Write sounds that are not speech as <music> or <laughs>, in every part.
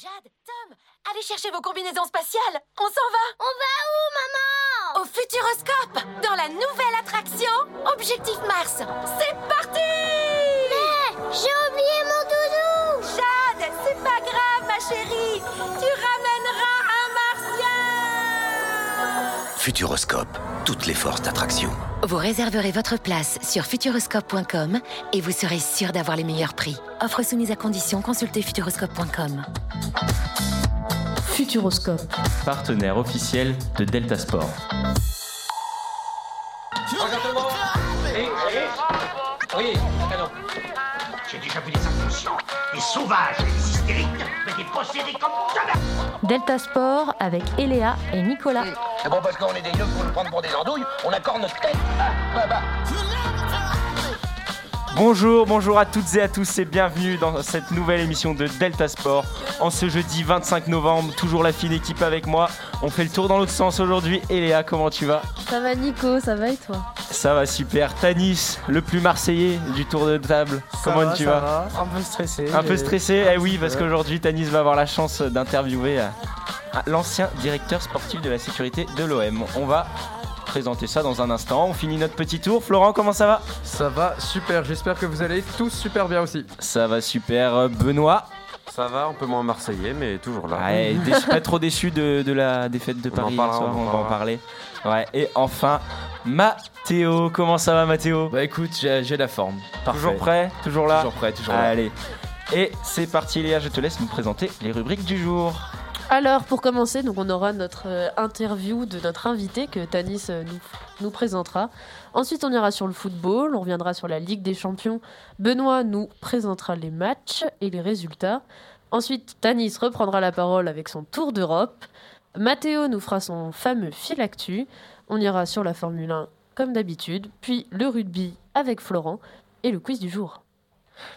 Jade, Tom, allez chercher vos combinaisons spatiales. On s'en va. On va où, maman? Au Futuroscope, dans la nouvelle attraction Objectif Mars. C'est parti Mais j'ai oublié mon doudou Jade, c'est pas grave, ma chérie. Tu ramèneras un martien. Futuroscope, toutes les forces d'attraction. Vous réserverez votre place sur futuroscope.com et vous serez sûr d'avoir les meilleurs prix. Offre soumise à condition, consultez futuroscope.com. Futuroscope. partenaire officiel de Delta Sport. Oui. J'ai déjà vu des inconscients, des sauvages, des hystériques, comme jamais. Delta Sport avec Eléa et Nicolas. C'est bon parce qu'on est des yeux pour nous prendre pour des andouilles, on accorde notre tête. Ah, bah, bah. Bonjour, bonjour à toutes et à tous et bienvenue dans cette nouvelle émission de Delta Sport. En ce jeudi 25 novembre, toujours la fine équipe avec moi. On fait le tour dans l'autre sens aujourd'hui. Et Léa, comment tu vas? Ça va Nico, ça va et toi? Ça va super. Tanis, le plus marseillais du tour de table. comment tu vas, Un peu stressé. Un peu stressé Eh oui, parce qu'aujourd'hui, Tanis va avoir la chance d'interviewer euh, l'ancien directeur sportif de la sécurité de l'OM. On va présenter ça dans un instant. On finit notre petit tour. Florent, comment ça va Ça va super, j'espère que vous allez tous super bien aussi. Ça va super. Euh, Benoît Ça va, un peu moins marseillais, mais toujours là. Ouais, <laughs> déçu- pas trop déçu de, de la défaite de On en Paris parlera, soir, on va en parler. Ouais, et enfin, Mathéo, comment ça va Mathéo Bah écoute, j'ai j'ai la forme. Toujours prêt? Toujours là? Toujours prêt, toujours là. Allez. Et c'est parti Léa, je te laisse nous présenter les rubriques du jour. Alors pour commencer, donc on aura notre euh, interview de notre invité que Tanis euh, nous, présentera. Ensuite on ira sur le football, on reviendra sur la Ligue des Champions. Benoît nous présentera les matchs et les résultats. Ensuite Tanis reprendra la parole avec son tour d'Europe. Mathéo nous fera son fameux fil actu. On ira sur la Formule 1 comme d'habitude, puis le rugby avec Florent et le quiz du jour.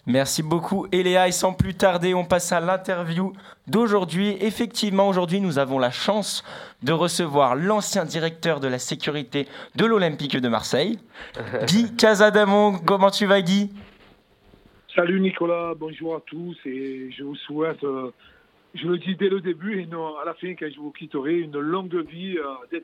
Merci beaucoup Eléa et sans plus tarder, on passe à l'interview d'aujourd'hui. Effectivement, aujourd'hui, nous avons la chance de recevoir l'ancien directeur de la sécurité de l'Olympique de Marseille, <laughs> Guy Casadamon. Comment tu vas Guy? Salut Nicolas, bonjour à tous et je vous souhaite, euh, je le dis dès le début et non à la fin quand je vous quitterai, une longue vie euh.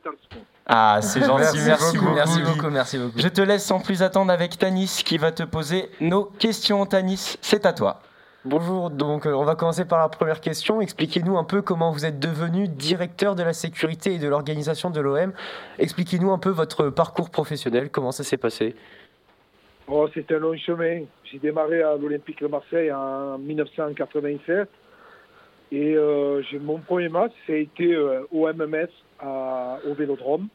Ah, c'est gentil, Merci merci, beaucoup, beaucoup. Merci Guy. beaucoup, merci beaucoup. Je te laisse sans plus attendre avec Tanis qui va te poser nos questions. Tanis, c'est à toi. Bonjour, donc euh, on va commencer par la première question. Expliquez-nous un peu comment vous êtes devenu directeur de la sécurité et de l'organisation de l'OM. Expliquez-nous un peu votre parcours professionnel, comment ça s'est passé? Oh, c'est un long chemin. J'ai démarré à l'Olympique de Marseille en 1987 et euh, mon premier match, ça a été euh, au MMS au Vélodrome.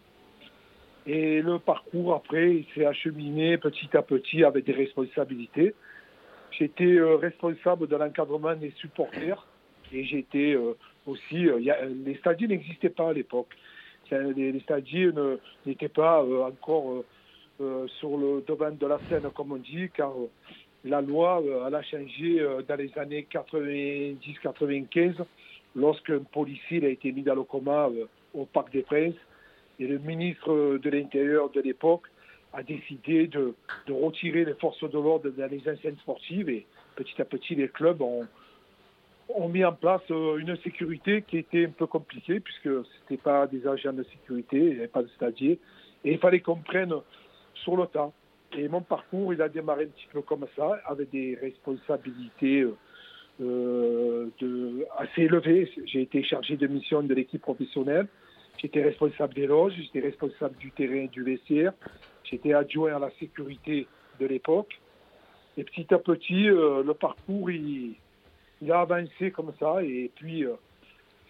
Et le parcours après, il s'est acheminé petit à petit avec des responsabilités. J'étais euh, responsable de l'encadrement des supporters et j'étais euh, aussi. les stadiers n'existaient pas à l'époque. Les, les n'étaient pas encore sur le devant de la scène, comme on dit, car la loi euh, elle a changé euh, dans les années 90-95 lorsqu'un policier a été mis dans le coma euh, au Parc des Princes et le ministre de l'Intérieur de l'époque a décidé de, retirer les forces de l'ordre dans les enceintes sportives et petit à petit les clubs ont, mis en place une sécurité qui était un peu compliquée puisque ce n'était pas des agents de sécurité, il n'y avait pas de stadiers et il fallait qu'on prenne sur le temps. Et mon parcours, il a démarré un petit peu comme ça, avec des responsabilités euh, euh, assez élevées. J'ai été chargé de mission de l'équipe professionnelle. J'étais responsable des loges, j'étais responsable du terrain et du vestiaire. J'étais adjoint à la sécurité de l'époque. Et petit à petit, euh, le parcours, il, a avancé comme ça. Et puis,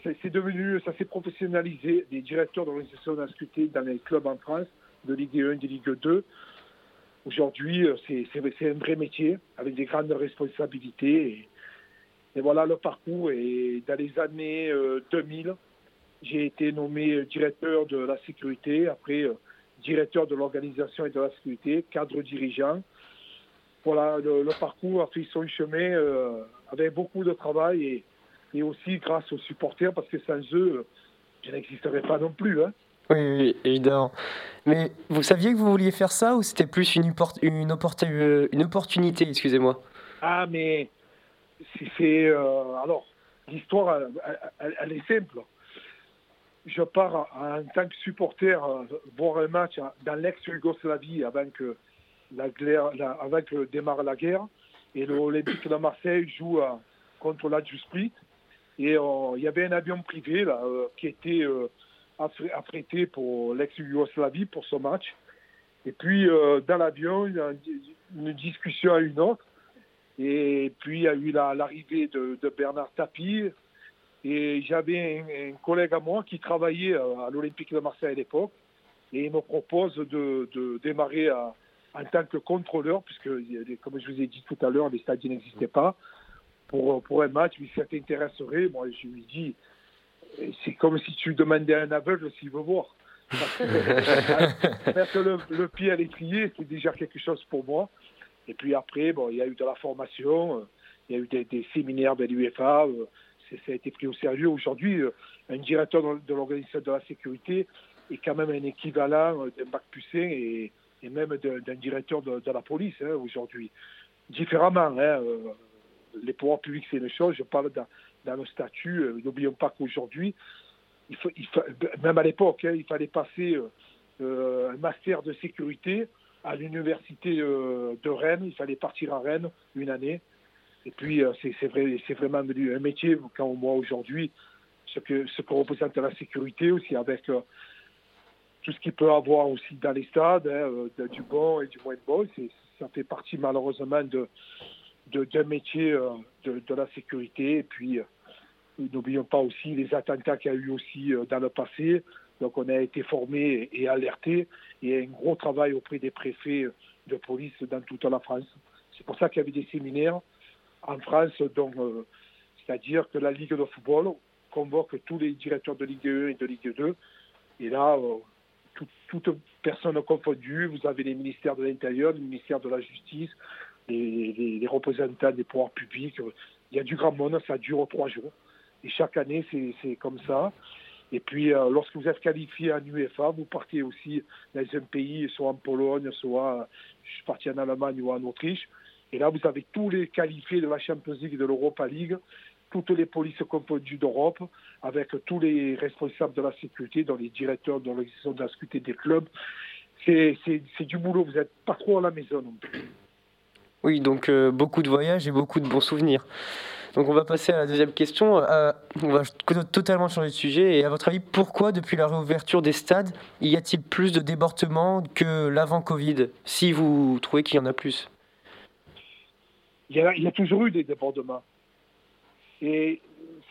c'est devenu, ça s'est professionnalisé. Des directeurs d'organisation d'inscriptés dans les clubs en France, de Ligue 1, de Ligue 2. Aujourd'hui, euh, c'est un vrai métier avec des grandes responsabilités. Et, voilà le parcours. Et dans les années euh, 2000, j'ai été nommé euh, directeur de la sécurité, après euh, directeur de l'organisation et de la sécurité, cadre dirigeant. Voilà, le, parcours a fait son chemin euh, avec beaucoup de travail et, aussi grâce aux supporters, parce que sans eux, euh, je n'existerais pas non plus. Hein. Oui, oui, évidemment. Mais vous saviez que vous vouliez faire ça ou c'était plus une, une, euh, une opportunité, excusez-moi? Ah, mais c'est- euh, alors, l'histoire, elle, est simple. Je pars en tant que supporter euh, voir un match dans l'ex-Yougoslavie avant que, la, la- avant que démarre la guerre. Et l'Olympique de Marseille joue contre la. Et il y avait un avion privé là, qui était affrété pour l'ex-Yougoslavie pour ce match. Et puis, euh, dans l'avion, il y a une discussion à une autre. Et puis, il y a eu la- l'arrivée de, de Bernard Tapie. Et j'avais un, collègue à moi qui travaillait à l'Olympique de Marseille à l'époque. Et il me propose de, de démarrer en tant que contrôleur, puisque, comme je vous ai dit tout à l'heure, les stades n'existaient pas, pour, pour un match. Mais ça t'intéresserait, moi, je lui dis, c'est comme si tu demandais à un aveugle s'il veut voir. Parce que <laughs> mettre le, le pied à l'étrier, c'est déjà quelque chose pour moi. Et puis après, bon, il y a eu de la formation, euh, il y a eu des, des séminaires de l'UEFA, euh, ça a été pris au sérieux. Aujourd'hui, euh, un directeur de, l'organisation de la sécurité est quand même un équivalent euh, d'un bac plus sain et, et même d'un directeur de, de la police hein, aujourd'hui. Différemment, hein, euh, les pouvoirs publics, c'est une chose, je parle dans, dans le statut. euh, N'oublions pas qu'aujourd'hui, même à l'époque, hein, il fallait passer euh, euh, un master de sécurité à l'université de Rennes. Il fallait partir à Rennes une année. Et puis, c'est vrai, vraiment devenu un métier. Quand on voit aujourd'hui ce que, représente la sécurité aussi avec tout ce qu'il peut avoir aussi dans les stades, hein, de- du bon et du moins bon. C'est- Ça fait partie malheureusement de de- d'un métier euh, de, la sécurité. Et puis, euh, n'oublions pas aussi les attentats qu'il y a eu aussi euh, dans le passé. Donc, on a été formés et, alertés. Il y a un gros travail auprès des préfets de police dans toute la France. C'est pour ça qu'il y avait des séminaires en France, euh, c'est-à-dire que la Ligue de football convoque tous les directeurs de Ligue 1 et de Ligue 2. Et là, euh, tout- toute personne confondue, vous avez les ministères de l'Intérieur, le ministère de la Justice, les, les- les représentants des pouvoirs publics. Il y a du grand monde, ça dure trois jours. Et chaque année, c'est comme ça. Et puis, euh, lorsque vous êtes qualifié en UEFA, vous partez aussi dans un pays, soit en Pologne, soit je suis en Allemagne ou en Autriche. Et là, vous avez tous les qualifiés de la Champions League et de l'Europa League, toutes les polices confondues d'Europe, avec tous les responsables de la sécurité, dont les directeurs de l'organisation de la des clubs. C'est du boulot, vous n'êtes pas trop à la maison non plus. Oui, donc euh, beaucoup de voyages et beaucoup de bons souvenirs. Donc on va passer à la deuxième question. Euh, on va to- totalement changer de sujet. Et à votre avis, pourquoi depuis la réouverture des stades, y a-t-il plus de débordements que l'avant Covid? Si vous trouvez qu'il y en a plus. il y, a, toujours eu des débordements. Et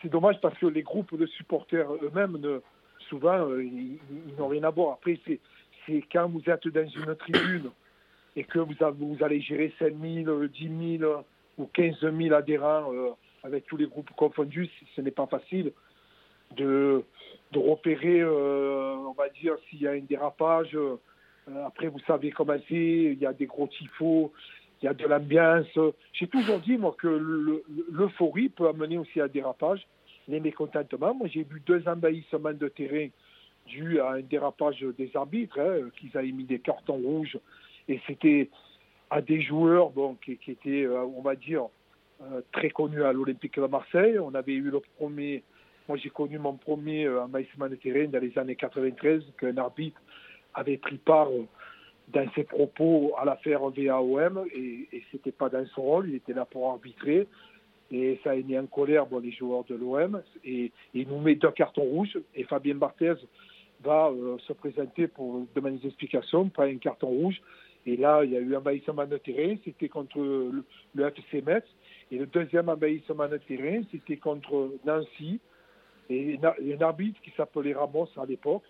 c'est dommage parce que les groupes de supporters eux-mêmes, souvent, euh, ils, n'ont rien à voir. Après, c'est quand vous êtes dans une tribune et que vous, allez gérer 5 000, 10 000 ou 15 000 adhérents euh, avec tous les groupes confondus, ce n'est pas facile de, repérer, euh, on va dire, s'il y a un dérapage. Euh, après, vous savez comment c'est, il y a des gros tifos, il y a de l'ambiance. J'ai toujours dit, moi, que le- l'euphorie peut amener aussi à un dérapage, les mécontentements. Moi, j'ai vu deux envahissements de terrain dus à un dérapage des arbitres, hein, qu'ils avaient mis des cartons rouges, et c'était à des joueurs qui, étaient, euh, on va dire, euh, très connus à l'Olympique de Marseille. On avait eu le premier, moi j'ai connu mon premier euh, envahissement de terrain dans les années 93, qu'un arbitre avait pris part euh, dans ses propos à l'affaire VAOM et, et c'était pas dans son rôle, il était là pour arbitrer. Et ça a mis en colère les joueurs de l'OM et il nous met deux cartons rouges. Et Fabien Barthez va euh, se présenter pour demander des explications, pas un carton rouge et là il y a eu un envahissement de terrain, c'était contre le, le FC Metz et le deuxième envahissement de terrain c'était contre Nancy et un arbitre qui s'appelait Ramos à l'époque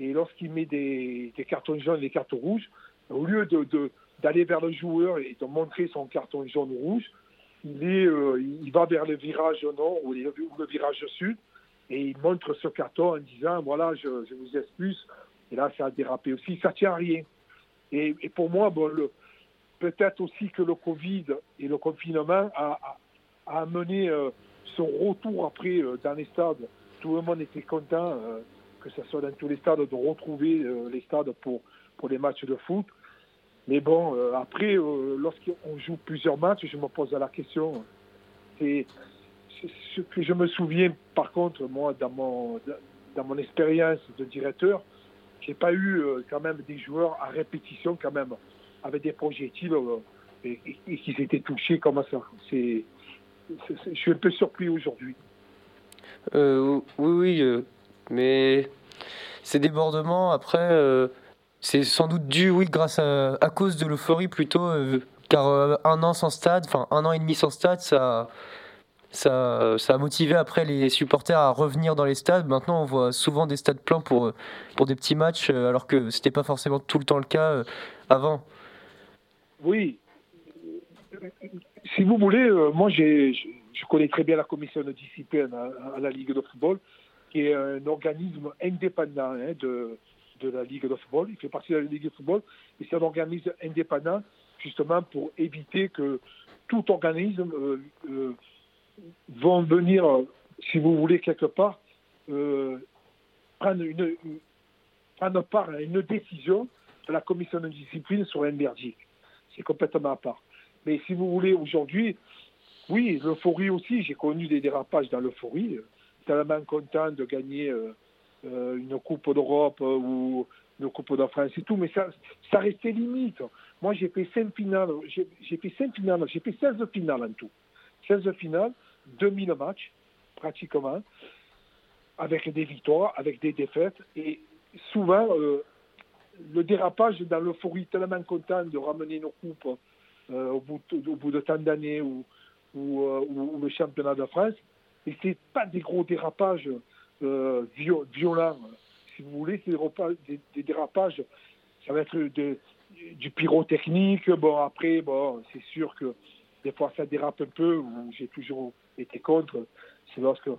et lorsqu'il met des, cartons jaunes et des cartons rouges, au lieu d'aller vers le joueur et de montrer son carton jaune ou rouge, il, est, euh, il va vers le virage nord ou le, virage sud et il montre ce carton en disant voilà, je, je vous excuse. Et là, ça a dérapé aussi. Ça tient à rien. Et, pour moi, bon, peut-être aussi que le Covid et le confinement a, amené euh, son retour après euh, dans les stades. Tout le monde était content. Euh, que ce soit dans tous les stades, de retrouver euh, les stades pour, pour les matchs de foot. Mais bon, après, lorsqu'on joue plusieurs matchs, je me pose la question, c'est ce que je me souviens, par contre, moi, dans mon, dans mon expérience de directeur, j'ai pas eu euh, quand même des joueurs à répétition quand même avec des projectiles euh, et, qui s'étaient touchés comme ça. C'est, je suis un peu surpris aujourd'hui. Euh, oui, oui, mais ces débordements, après, c'est sans doute dû, oui, grâce à, cause de l'euphorie plutôt, car un an sans stade, enfin un an et demi sans stade, ça, ça, ça a motivé après les supporters à revenir dans les stades. Maintenant, on voit souvent des stades pleins pour, euh, pour des petits matchs, euh, alors que c'était pas forcément tout le temps le cas euh, avant. Oui. Si vous voulez, moi j'ai, je, connais très bien la commission de discipline à, la Ligue de football, qui est un organisme indépendant hein, de, de la Ligue de football. Il fait partie de la Ligue de football, et c'est un organisme indépendant justement pour éviter que tout organisme vont venir, euh, si vous voulez, quelque part, euh, prendre, une, part à une décision de la commission de discipline sur un merdier. C'est complètement à part. Mais si vous voulez, aujourd'hui, oui, l'euphorie aussi, j'ai connu des dérapages dans l'euphorie. euh, Tellement content de gagner une Coupe d'Europe ou une Coupe de France et tout, mais ça, ça restait limite. Moi, j'ai fait cinq finales, j'ai fait cinq finales, j'ai fait 16 finales en tout. 16 finales, 2000 matchs, pratiquement, avec des victoires, avec des défaites, et souvent, euh, le dérapage dans l'euphorie, tellement content de ramener nos coupes euh, au, bout de, tant d'années ou, euh, le championnat de France. Et c'est pas des gros dérapages vio- violents, si vous voulez, c'est des, dérapages. Ça va être du pyrotechnique. Bon, après, bon, c'est sûr que des fois ça dérape un peu, ou j'ai toujours été contre. C'est lorsque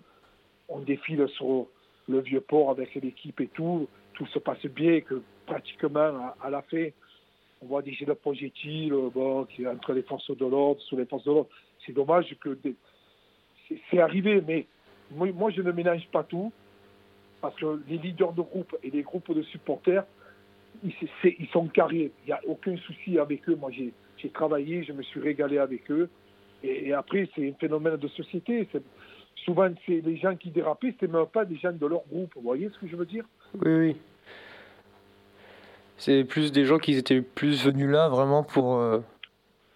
on défile sur le vieux port avec l'équipe et tout, tout se passe bien et que pratiquement à, la fin, on voit des jets de projectiles bon, qui, entre les forces de l'ordre, sous les forces de l'ordre. C'est dommage que c'est- arrivé, mais moi, je ne mélange pas tout parce que les leaders de groupe et les groupes de supporters, ils, sont carrés. Il n'y a aucun souci avec eux. Moi, j'ai travaillé, je me suis régalé avec eux. Et, et après, c'est un phénomène de société. Souvent, c'est les gens qui dérapaient, ce même pas des gens de leur groupe. Vous voyez ce que je veux dire? Oui, oui. C'est plus des gens qui étaient plus venus là vraiment pour. euh,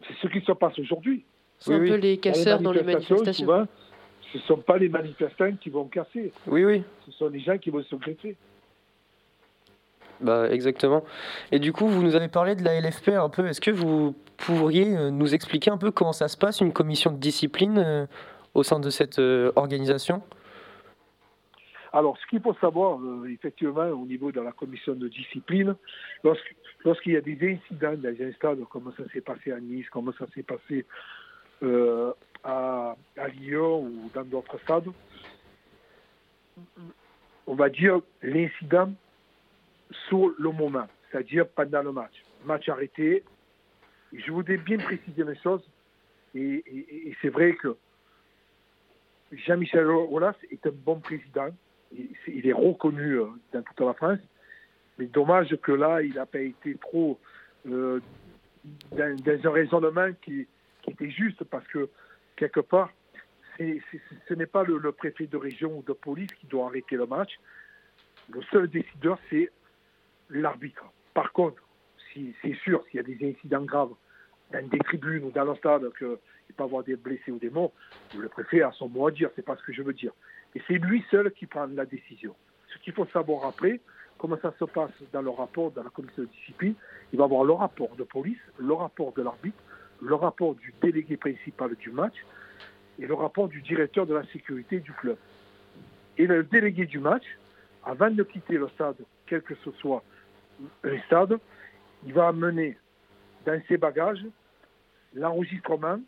C'est ce qui se passe aujourd'hui. C'est un peu les casseurs dans les manifestations. souvent, ce ne sont pas les manifestants qui vont casser. Oui, oui. Ce sont les gens qui vont se greffer. Bah, exactement. Et du coup, vous nous avez parlé de la LFP un peu. Est-ce que vous pourriez euh, nous expliquer un peu comment ça se passe, une commission de discipline euh, au sein de cette euh, organisation? Alors, ce qu'il faut savoir, effectivement, au niveau de la commission de discipline, lorsqu'il y a des incidents dans un stade, comme ça s'est passé à Nice, comme ça s'est passé à Lyon ou dans d'autres stades, on va dire l'incident sur le moment, c'est-à-dire pendant le match. Match arrêté. Je voudrais bien préciser les choses, et, c'est vrai que Jean-Michel Aulas est un bon président. Il, est reconnu euh, dans toute la France. Mais dommage que là, il n'a pas été trop euh, dans, un raisonnement qui, qui était juste parce que, quelque part, ce n'est pas le préfet de région ou de police qui doit arrêter le match. Le seul décideur, c'est l'arbitre. Par contre, si, c'est sûr, s'il y a des incidents graves dans des tribunes ou dans le stade, qu'il peut y avoir des blessés ou des morts, le préfet a son mot à dire, c'est pas ce que je veux dire. Et c'est lui seul qui prend la décision. Ce qu'il faut savoir après, comment ça se passe dans le rapport de la commission de discipline, il va avoir le rapport de police, le rapport de l'arbitre, le rapport du délégué principal du match et le rapport du directeur de la sécurité du club. Et le délégué du match, avant de quitter le stade, quel que ce soit un stade, il va amener dans ses bagages l'enregistrement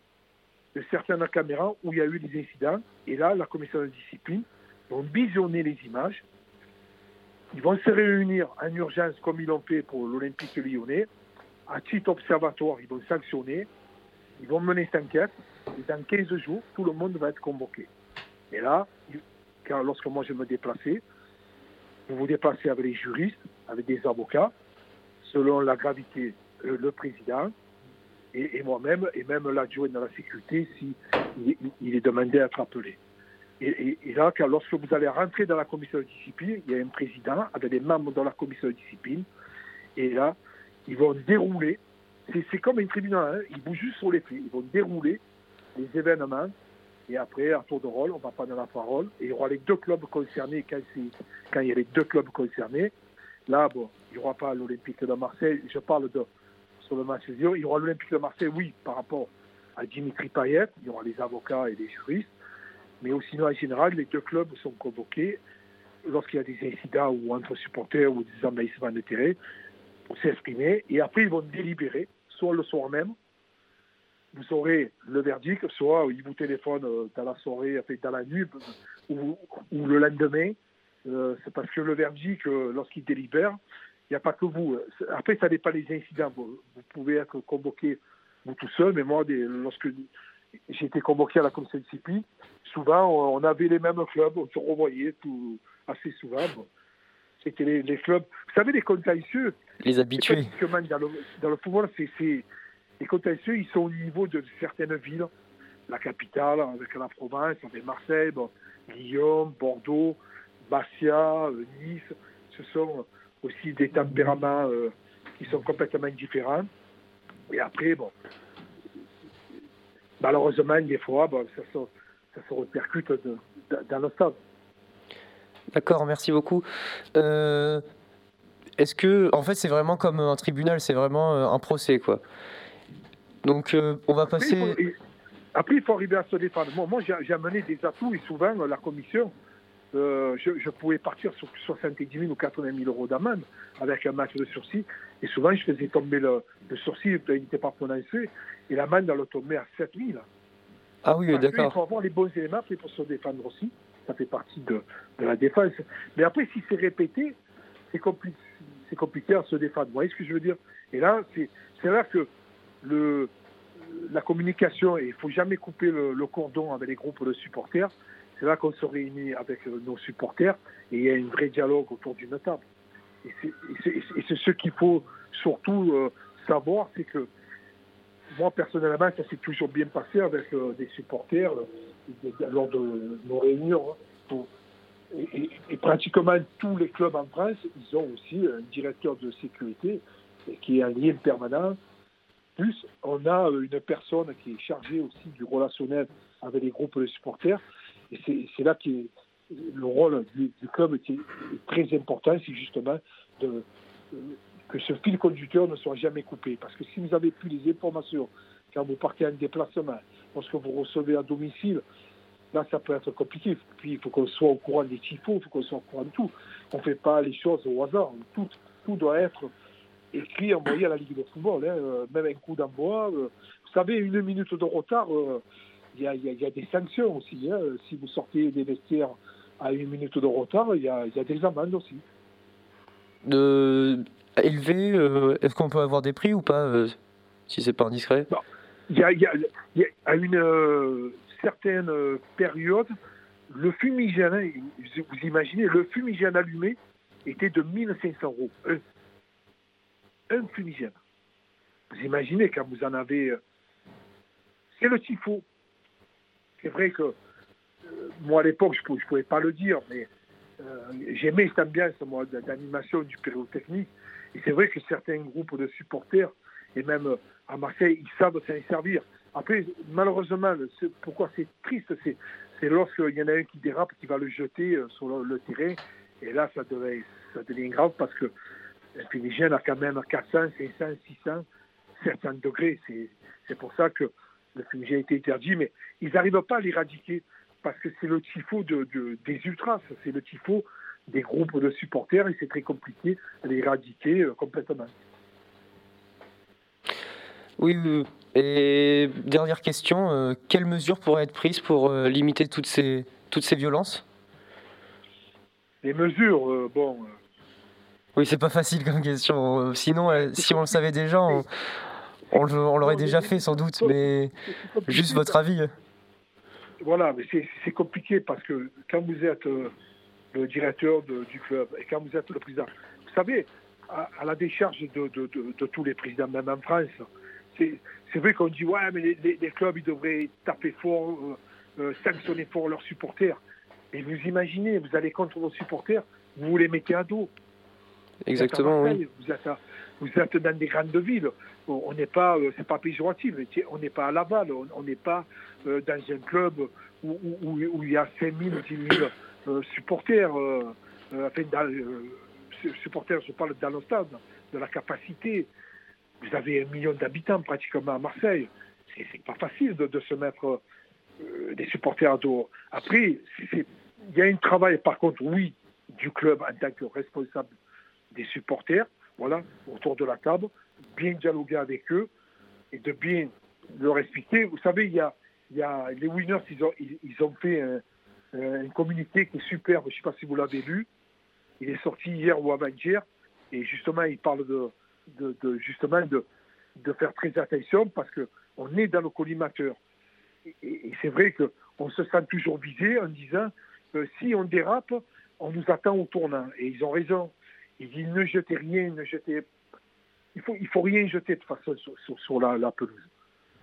de certaines caméras où il y a eu des incidents. Et là, la commission de discipline vont visionner les images. Ils vont se réunir en urgence comme ils l'ont fait pour l'Olympique lyonnais. À titre observatoire, ils vont sanctionner. Ils vont mener cette enquête. Et dans 15 jours, tout le monde va être convoqué. Et là, car lorsque moi je me déplaçais, vous vous déplacez avec les juristes, avec des avocats, selon la gravité, euh, le président et, moi-même, et même l'adjoint de la sécurité, si il, il est demandé à être appelé. Et, là, lorsque vous allez rentrer dans la commission de discipline, il y a un président avec des membres dans la commission de discipline. Et là, ils vont dérouler. C'est comme un tribunal, hein, ils bougent juste sur les faits. Ils vont dérouler les événements. Et après, à tour de rôle, on va prendre la parole. Et il y aura les deux clubs concernés. Quand, il y a les deux clubs concernés, là, bon, il n'y aura pas l'Olympique de Marseille. Je parle de, sur le match Il y aura l'Olympique de Marseille, oui, par rapport à Dimitri Payet. Il y aura les avocats et les juristes. Mais aussi, en général, les deux clubs sont convoqués lorsqu'il y a des incidents ou entre supporters ou des envahissements de terrain pour s'exprimer. Et après, ils vont délibérer, soit le soir même, vous aurez le verdict, soit ils vous téléphonent euh, dans la soirée, dans la nuit, ou, ou le lendemain. Euh, c'est parce que le verdict, euh, lorsqu'il délibère, il n'y a pas que vous. Après, ça n'est pas les incidents. Vous, pouvez être convoqué vous tout seul, mais moi, des, lorsque j'ai été convoqué à la commission discipline, souvent, on avait les mêmes clubs, on se revoyait tout, assez souvent. C'était les, clubs. Vous savez, les contentieux. Les habitués. Dans le, dans le football, c'est les contentieux, ils sont au niveau de certaines villes. La capitale, avec la province, avec Marseille, bon, Guillaume, Bordeaux, Bastia, euh, Nice. Ce sont aussi des tempéraments euh, qui sont complètement différents. Et après, bon, malheureusement, des fois, ça, se, ça, se, répercute dans le. D'accord, merci beaucoup. Euh, est-ce que, en fait, c'est vraiment comme un tribunal, c'est vraiment un procès, quoi donc, euh, on va passer. Après, il faut arriver à se défendre. Moi, j'ai amené des atouts et souvent, la commission, euh, je, pouvais partir sur 70 000 ou 80 000 euros d'amende avec un match de sursis. Et souvent, je faisais tomber le, le sursis, il n'était pas prononcé, et l'amende, elle tombait à 7 000. Ah oui, d'accord. Il faut avoir les bons éléments pour se défendre aussi. Ça fait partie de, la défense. Mais après, si c'est répété, c'est compliqué, compliqué à se défendre. Vous voyez ce que je veux dire? Et là, c'est là que la communication, il ne faut jamais couper le, cordon avec les groupes de supporters. C'est là qu'on se réunit avec euh, nos supporters et il y a un vrai dialogue autour d'une table. Et c'est ce qu'il faut surtout euh, savoir, c'est que moi personnellement, ça s'est toujours bien passé avec euh, des supporters lors de nos réunions. Hein. et, et, pratiquement tous les clubs en France, ils ont aussi un directeur de sécurité qui est un lien permanent plus, on a euh, une personne qui est chargée aussi du relationnel avec les groupes de supporters. Et c'est là que le rôle du, club est très important, c'est justement que ce fil conducteur ne soit jamais coupé. Parce que si vous n'avez plus les informations quand vous partez en déplacement, lorsque vous recevez à domicile, là, ça peut être compliqué. Puis, il faut qu'on soit au courant des tifos, il faut qu'on soit au courant de tout. On ne fait pas les choses au hasard. Tout doit être écrit, envoyé à la Ligue de football, hein, euh, même un coup d'envoi. Euh, vous savez, une minute de retard, euh, il y, a, des sanctions aussi. Hein. Si vous sortez des vestiaires à une minute de retard, il y a, des amendes aussi. De élevé, est-ce qu'on peut avoir des prix ou pas, si c'est pas indiscret? Il y, a, à une certaine période, le fumigène, vous imaginez, le fumigène allumé était de 1500 euros un fumigène. Vous imaginez quand vous en avez. Euh, c'est le tifo. C'est vrai que euh, moi à l'époque, je ne pouvais, pas le dire, mais euh, j'aimais cette ambiance d'animation du pyrotechnique. Et c'est vrai que certains groupes de supporters, et même à Marseille, ils savent s'en servir. Après, malheureusement, pourquoi c'est triste, c'est lorsqu'il y en a un qui dérape, qui va le jeter sur le, terrain. Et là, ça ça devient grave parce que le fumigène a quand même 400, 500, 600, 700 degrés. C'est pour ça que le fumigène a été interdit, mais ils n'arrivent pas à l'éradiquer parce que c'est le tifo de, des ultras, c'est le tifo des groupes de supporters et c'est très compliqué à l'éradiquer euh, complètement. Oui, et dernière question, euh, quelles mesures pourraient être prises pour euh, limiter toutes ces, toutes ces violences? Les mesures, bon, oui, c'est pas facile comme question. Sinon, euh, si on le savait déjà, on, l'aurait déjà fait sans doute, mais juste votre avis. Voilà, mais c'est compliqué parce que quand vous êtes euh, le directeur du club et quand vous êtes le président, vous savez, à, la décharge de, tous les présidents, même en France, c'est vrai qu'on dit ouais, mais les, clubs ils devraient taper fort, euh, sanctionner fort leurs supporters. Et vous imaginez, vous allez contre vos supporters, vous les mettez à dos. Exactement, vous êtes à oui. Vous êtes, à- vous êtes dans des grandes villes. On n'est pas, euh, c'est pas péjoratif, on n'est pas à Laval, on n'est pas euh, dans un club où, où- où- où il y a 5 000 ou 10 000 euh, supporters. euh, enfin, dans, supporters, je parle dans le stade, de la capacité. Vous avez un million d'habitants pratiquement à Marseille. C'est pas facile de, de se mettre des supporters à dos. Après, il y a un travail, par contre, oui, du club en tant que responsable des supporters, voilà, autour de la table, bien dialoguer avec eux et de bien le respecter. Vous savez, il y a, il y a les winners, ils ont, ils, ont fait un, un communiqué qui est superbe, je ne sais pas si vous l'avez lu, il est sorti hier ou avant-hier, et justement, il parle de, de, justement de, de faire très attention parce que on est dans le collimateur. Et c'est vrai qu'on se sent toujours visé en disant euh, si on dérape, on nous attend au tournant. Et ils ont raison. Ils disent ne jetez rien, ne jetez. Il faut, il faut rien jeter de façon sur, sur- la, pelouse.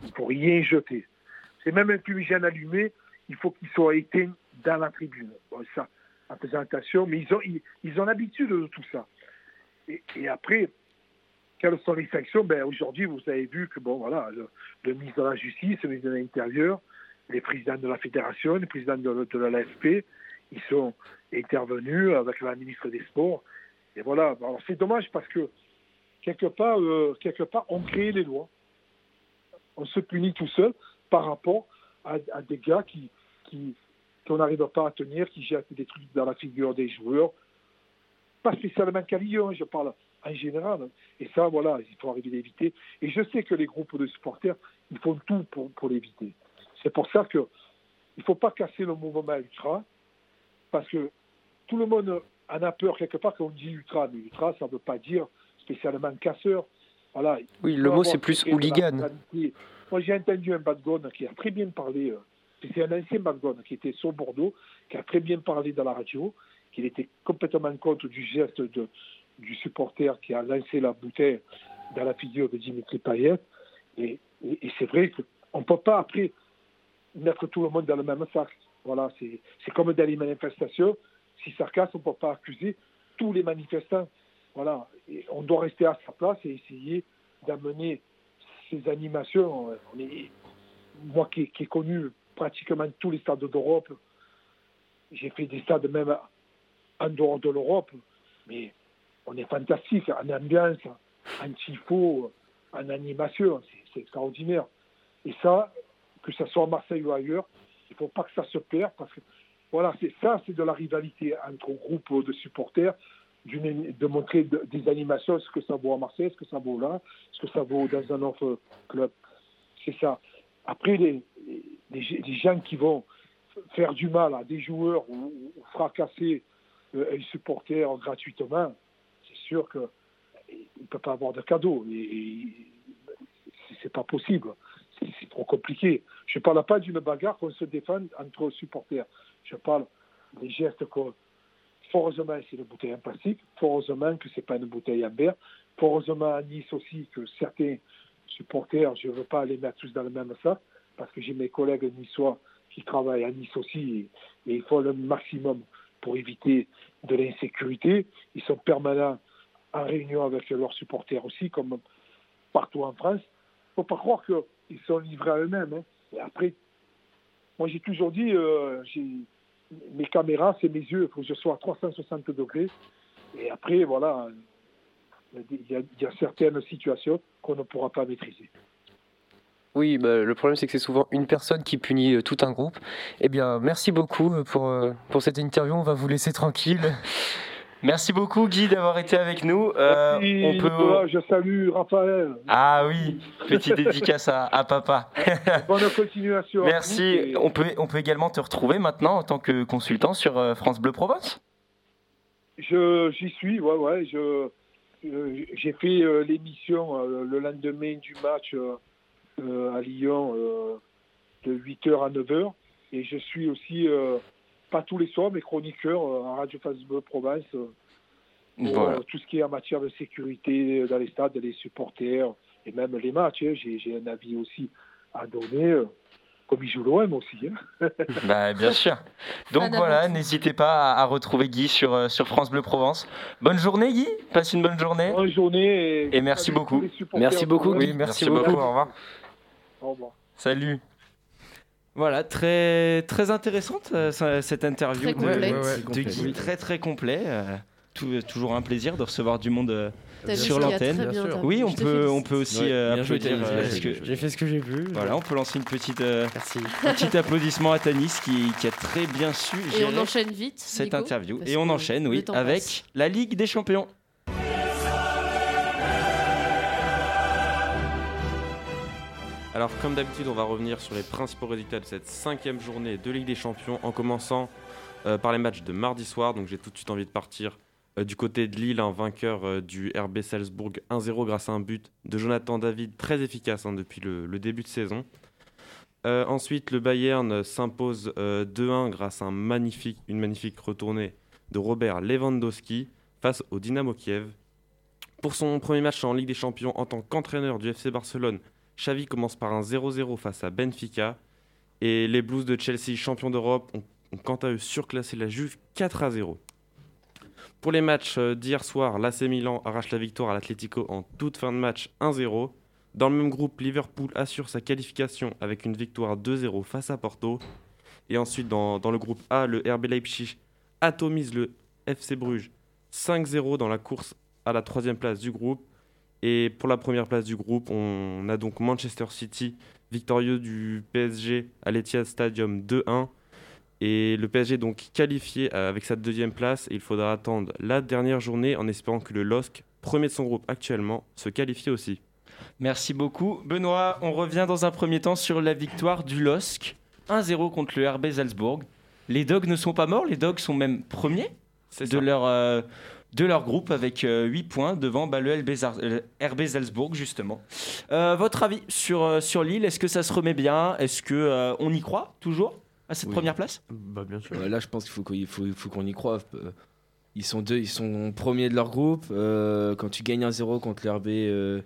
Il faut rien jeter. C'est même un fumigène allumé, il faut qu'il soit éteint dans la tribune. Bon, ça, en faisant mais ils ont, ils, ils ont l'habitude de tout ça. Et, après, quelles sont les sanctions ben, Aujourd'hui, vous avez vu que bon, voilà, le, ministre de la Justice, le ministre de l'Intérieur, les présidents de la Fédération, les présidents de, de la LFP, ils sont intervenus avec la ministre des Sports. Et voilà, alors c'est dommage parce que quelque part, euh, quelque part, on crée les lois. On se punit tout seul par rapport à, des gars qui, qui qu'on n'arrive pas à tenir, qui jettent des trucs dans la figure des joueurs. Pas spécialement qu'à Lyon, je parle en général. Et ça, voilà, il faut arriver à l'éviter. Et je sais que les groupes de supporters, ils font tout pour, pour l'éviter. C'est pour ça que il ne faut pas casser le mouvement ultra, parce que tout le monde en a peur quelque part quand on dit ultra. Mais ultra, ça ne veut pas dire spécialement casseur. Voilà. Oui, le mot, c'est plus hooligan. Moi, j'ai entendu un badgone qui a très bien parlé. euh, C'est un ancien badgone qui était sur Bordeaux, qui a très bien parlé dans la radio, qu'il était complètement contre du geste de, du supporter qui a lancé la bouteille dans la figure de Dimitri Payet. Et, et- et c'est vrai qu'on ne peut pas après mettre tout le monde dans le même sac. Voilà, c'est comme dans les manifestations. Si on ne peut pas accuser tous les manifestants. Voilà, on doit rester à sa place et essayer d'amener ces animations. Moi qui, ai connu pratiquement tous les stades d'Europe, j'ai fait des stades même en dehors de l'Europe, mais on est fantastique en ambiance, en tifo, en animation, c'est- c'est extraordinaire. Et ça, que ce soit à Marseille ou ailleurs, il ne faut pas que ça se perde parce que voilà, c'est ça, c'est de la rivalité entre groupes de supporters, de montrer de- des animations, ce que ça vaut à Marseille, ce que ça vaut là, ce que ça vaut dans un autre club. C'est ça. Après, les, gens qui vont faire du mal à des joueurs ou, fracasser euh, un supporter gratuitement, c'est sûr qu'il ne peut pas avoir de cadeau. Et, et c'est- pas possible. C'est c'est trop compliqué. Je ne parle pas d'une bagarre qu'on se défend entre supporters. Je parle des gestes que, fort heureusement, c'est une bouteille en plastique. Fort heureusement que ce n'est pas une bouteille en verre. Fort heureusement à Nice aussi que certains supporters, je ne veux pas les mettre tous dans le même sac parce que j'ai mes collègues niçois qui travaillent à Nice aussi et, et ils font le maximum pour éviter de l'insécurité. Ils sont permanents en réunion avec leurs supporters aussi, comme partout en France. Il ne faut pas croire qu'ils sont livrés à eux-mêmes. hein. Et après, moi j'ai toujours dit, euh, mes caméras, c'est mes yeux, il faut que je sois à 360 degrés. Et après, voilà, il y, a- certaines situations qu'on ne pourra pas maîtriser. Oui, bah, le problème c'est que c'est souvent une personne qui punit euh, tout un groupe. Eh bien, merci beaucoup euh, pour, euh, pour cette interview. On va vous laisser tranquille. Merci beaucoup Guy d'avoir été avec nous. Euh, Merci, on peut... Nicolas, je salue Raphaël. Ah oui, petite dédicace à, à papa. <laughs> Bonne continuation. Merci. et- On peut, on peut également te retrouver maintenant en tant que consultant sur euh, France Bleu Provence. Je, j'y suis, ouais, ouais. Je, euh, j'ai fait euh, l'émission le lendemain du match à Lyon de 8h à 9h. Et je suis aussi, pas tous les soirs, mais chroniqueur euh, à Radio France Bleu Provence. euh, pour Voilà. euh, tout ce qui est en matière de sécurité dans les stades, les supporters et même les matchs. hein. J'ai, j'ai un avis aussi à donner. euh. Comme il joue l'OM aussi. Hein. <laughs> Bah, bien sûr. Donc voilà, n'hésitez pas à, à retrouver Guy sur, euh, sur France Bleu Provence. Bonne journée Guy, passe une bonne journée. Bonne journée et, Et merci beaucoup. de l'OM. Oui, merci, beaucoup. Au revoir. Au revoir. Salut. Voilà, très, très intéressante euh, cette interview Très de, complète. de Ouais, ouais, Guy. complète. Très très complet. euh, tout- toujours un plaisir de recevoir du monde euh, sur l'antenne. Oui, on peut, on peut aussi euh, applaudir. Euh, j'ai- fait ce que j'ai pu. Voilà, on peut lancer une petite, euh, un petit applaudissement à Tanis qui, qui a très bien su Et gérer on enchaîne vite. cette Nico, interview. Et on enchaîne, oui, avec passe. la Ligue des Champions. Alors, comme d'habitude, on va revenir sur les principaux résultats de cette cinquième journée de Ligue des Champions, en commençant euh, par les matchs de mardi soir. Donc, j'ai tout de suite envie de partir euh, du côté de Lille, un vainqueur euh, du RB Salzbourg 1-0 grâce à un but de Jonathan David, très efficace hein, depuis le, début de saison. Ensuite, le Bayern s'impose euh, 2-1 grâce à une magnifique retournée de Robert Lewandowski face au Dynamo Kiev. Pour son premier match en Ligue des Champions en tant qu'entraîneur du FC Barcelone, Xavi commence par un 0-0 face à Benfica. Et les Blues de Chelsea, champions d'Europe, ont, quant à eux surclassé la Juve 4-0. Pour les matchs euh, d'hier soir, l'AC Milan arrache la victoire à l'Atlético en toute fin de match 1-0. Dans le même groupe, Liverpool assure sa qualification avec une victoire 2-0 face à Porto. Et ensuite, dans le groupe A, le RB Leipzig atomise le FC Bruges 5-0 dans la course à la troisième place du groupe. Et pour la première place du groupe, on a donc Manchester City, victorieux du PSG à l'Etihad Stadium 2-1. Et le PSG donc qualifié euh, avec sa deuxième place. Et il faudra attendre la dernière journée en espérant que le LOSC, premier de son groupe actuellement, se qualifie aussi. Merci beaucoup. Benoît, on revient dans un premier temps sur la victoire du LOSC 1-0 contre le RB Salzbourg. Les Dogs ne sont pas morts, les Dogs sont même premiers de leur, euh, de leur groupe avec 8 points devant bah, le LB Zar- euh, RB Salzbourg justement. Euh, votre avis sur, euh, sur Lille, est-ce que ça se remet bien? Est-ce que euh, on y croit toujours à cette Oui. première place? Bah, bien sûr. Là, je pense qu'il faut qu'on faut, faut qu'on y croie. Euh, Ils sont deux, ils sont premiers de leur groupe. Euh, quand tu gagnes un 0 contre l'RB euh,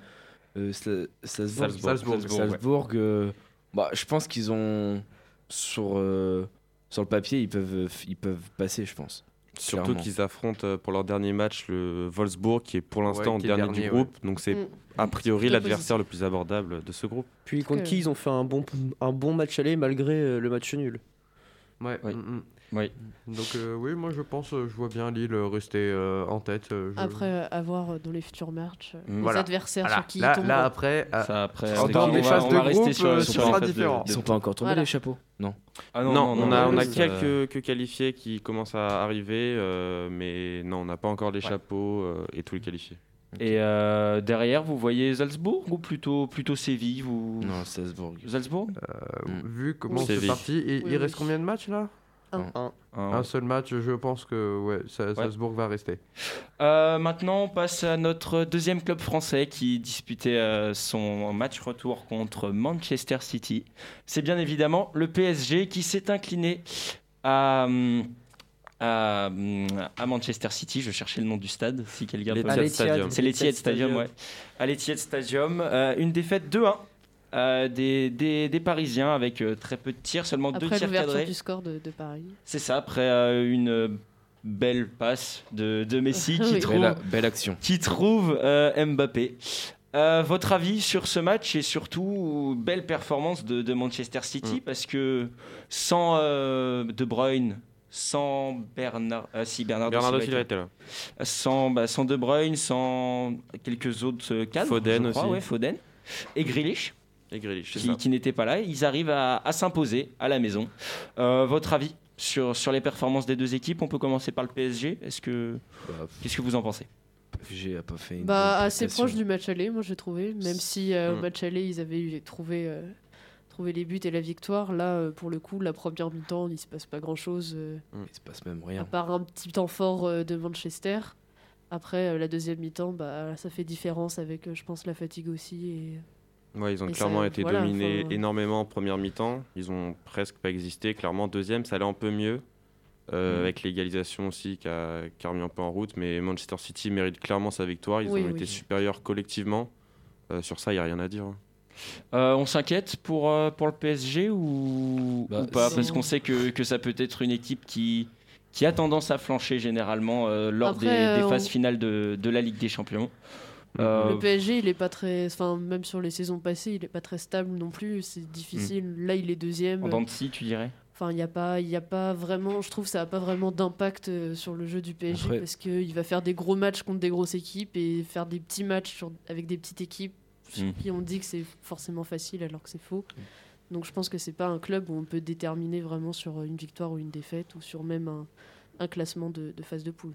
euh, Salzbourg, Salzbourg, Salzbourg, Salzbourg, euh, bah, je pense qu'ils ont sur euh, sur le papier, ils peuvent ils peuvent passer, je pense. Surtout qu'ils affrontent euh, pour leur dernier match le Wolfsburg qui est pour l'instant Ouais, dernier, dernier, du groupe. Donc c'est Mm. a priori l'adversaire le plus abordable de ce groupe. Puis contre qui ils ont fait un bon, un bon match aller malgré euh, le match nul? Ouais. Oui. mm, mm. Oui. Donc euh, oui, moi je pense, euh, je vois bien Lille euh, rester euh, en tête. euh, je- Après, euh, à voir euh, dans les futurs matchs, euh, les Voilà. adversaires Voilà. sur qui là, ils tombent. là, après, euh, Ça, après, en va- phases on de groupe, ce sera différent. Ils sont pas encore tombés Voilà. les chapeaux. Non. Ah Non, non, non, on a, on quelques que qualifiés qui commencent à arriver, euh, mais non, on n'a pas encore les Ouais. chapeaux euh, et tous les qualifiés. Et euh, derrière, vous voyez Salzbourg ou plutôt, plutôt Séville vous... Non, Salzbourg. Salzbourg? Euh, Mm. vu comment c'est parti, Oui, il reste oui. combien de matchs là? Un. Un. Un. Un seul match, je pense que ouais, Sa- Salzbourg va rester. Euh, maintenant, on passe à notre deuxième club français qui disputait euh, son match retour contre Manchester City. C'est bien évidemment le PSG qui s'est incliné à, hum, à, à Manchester City. Je cherchais le nom du stade, si quelqu'un peut. Stadium. C'est l'Etihad Stadium, ouais. À l'Etihad Stadium, euh, une défaite 2-1. euh, des, des, des Parisiens avec euh, très peu de tirs, seulement deux Après tirs l'ouverture cadrés. du score de, de Paris. C'est ça, après euh, une belle passe de, de Messi <laughs> qui Oui. trouve, Belle, belle action. qui trouve euh, Mbappé. Euh, votre avis sur ce match et surtout belle performance de, de Manchester City Mm. parce que sans euh, De Bruyne, sans Bernard, ah, si Bernardo, Bernardo Silva Silva était- là. sans, bah, sans De Bruyne, sans quelques autres euh, cadres, Foden je crois, aussi. ouais, Foden et Grealish Et Grealish, c'est qui, ça. qui n'étaient pas là. Ils arrivent à, à s'imposer à la maison. Euh, votre avis sur, sur les performances des deux équipes? On peut commencer par le PSG. Est-ce que Bah, qu'est-ce que vous en pensez? PSG a pas fait une Bah, assez proche du match aller, moi j'ai trouvé. Même si euh, au Mm. match aller, ils avaient eu, trouvé, trouvé les buts et la victoire. Là, euh, pour le coup, la première mi-temps, il se passe pas grand-chose. euh, Il se passe même à rien. part un petit temps fort euh, de Manchester. Après, la deuxième mi-temps, bah, ça fait différence avec, je pense, la fatigue aussi. Et... Ouais, ils ont Et clairement ça, été voilà, dominés enfin- énormément en première mi-temps. Ils ont presque pas existé. Clairement, deuxième, ça allait un peu mieux. euh, Mhm. Avec l'égalisation aussi qui a, qui a remis un peu en route. Mais Manchester City mérite clairement sa victoire. Ils Oui, ont oui. été supérieurs collectivement. Euh, sur ça, il n'y a rien à dire. hein. Euh, on s'inquiète pour, euh, pour le PSG ou, Bah, ou pas? si. Parce qu'on sait que, que ça peut être une équipe qui, qui a tendance à flancher généralement euh, lors Après, des, des euh, phases on- finales de, de la Ligue des Champions. Euh, Le PSG, il est pas très. Enfin, même sur les saisons passées, il est pas très stable non plus. C'est difficile. Là, il est deuxième. en scie, tu dirais? Enfin, il n'y a, pas- il y a pas vraiment. Je trouve que ça n'a pas vraiment d'impact sur le jeu du PSG Après- parce qu'il va faire des gros matchs contre des grosses équipes et faire des petits matchs sur- avec des petites équipes sur Mm. qui on dit que c'est forcément facile alors que c'est faux. Donc je pense que c'est pas un club où on peut déterminer vraiment sur une victoire ou une défaite ou sur même un, un classement de, de phase de poule.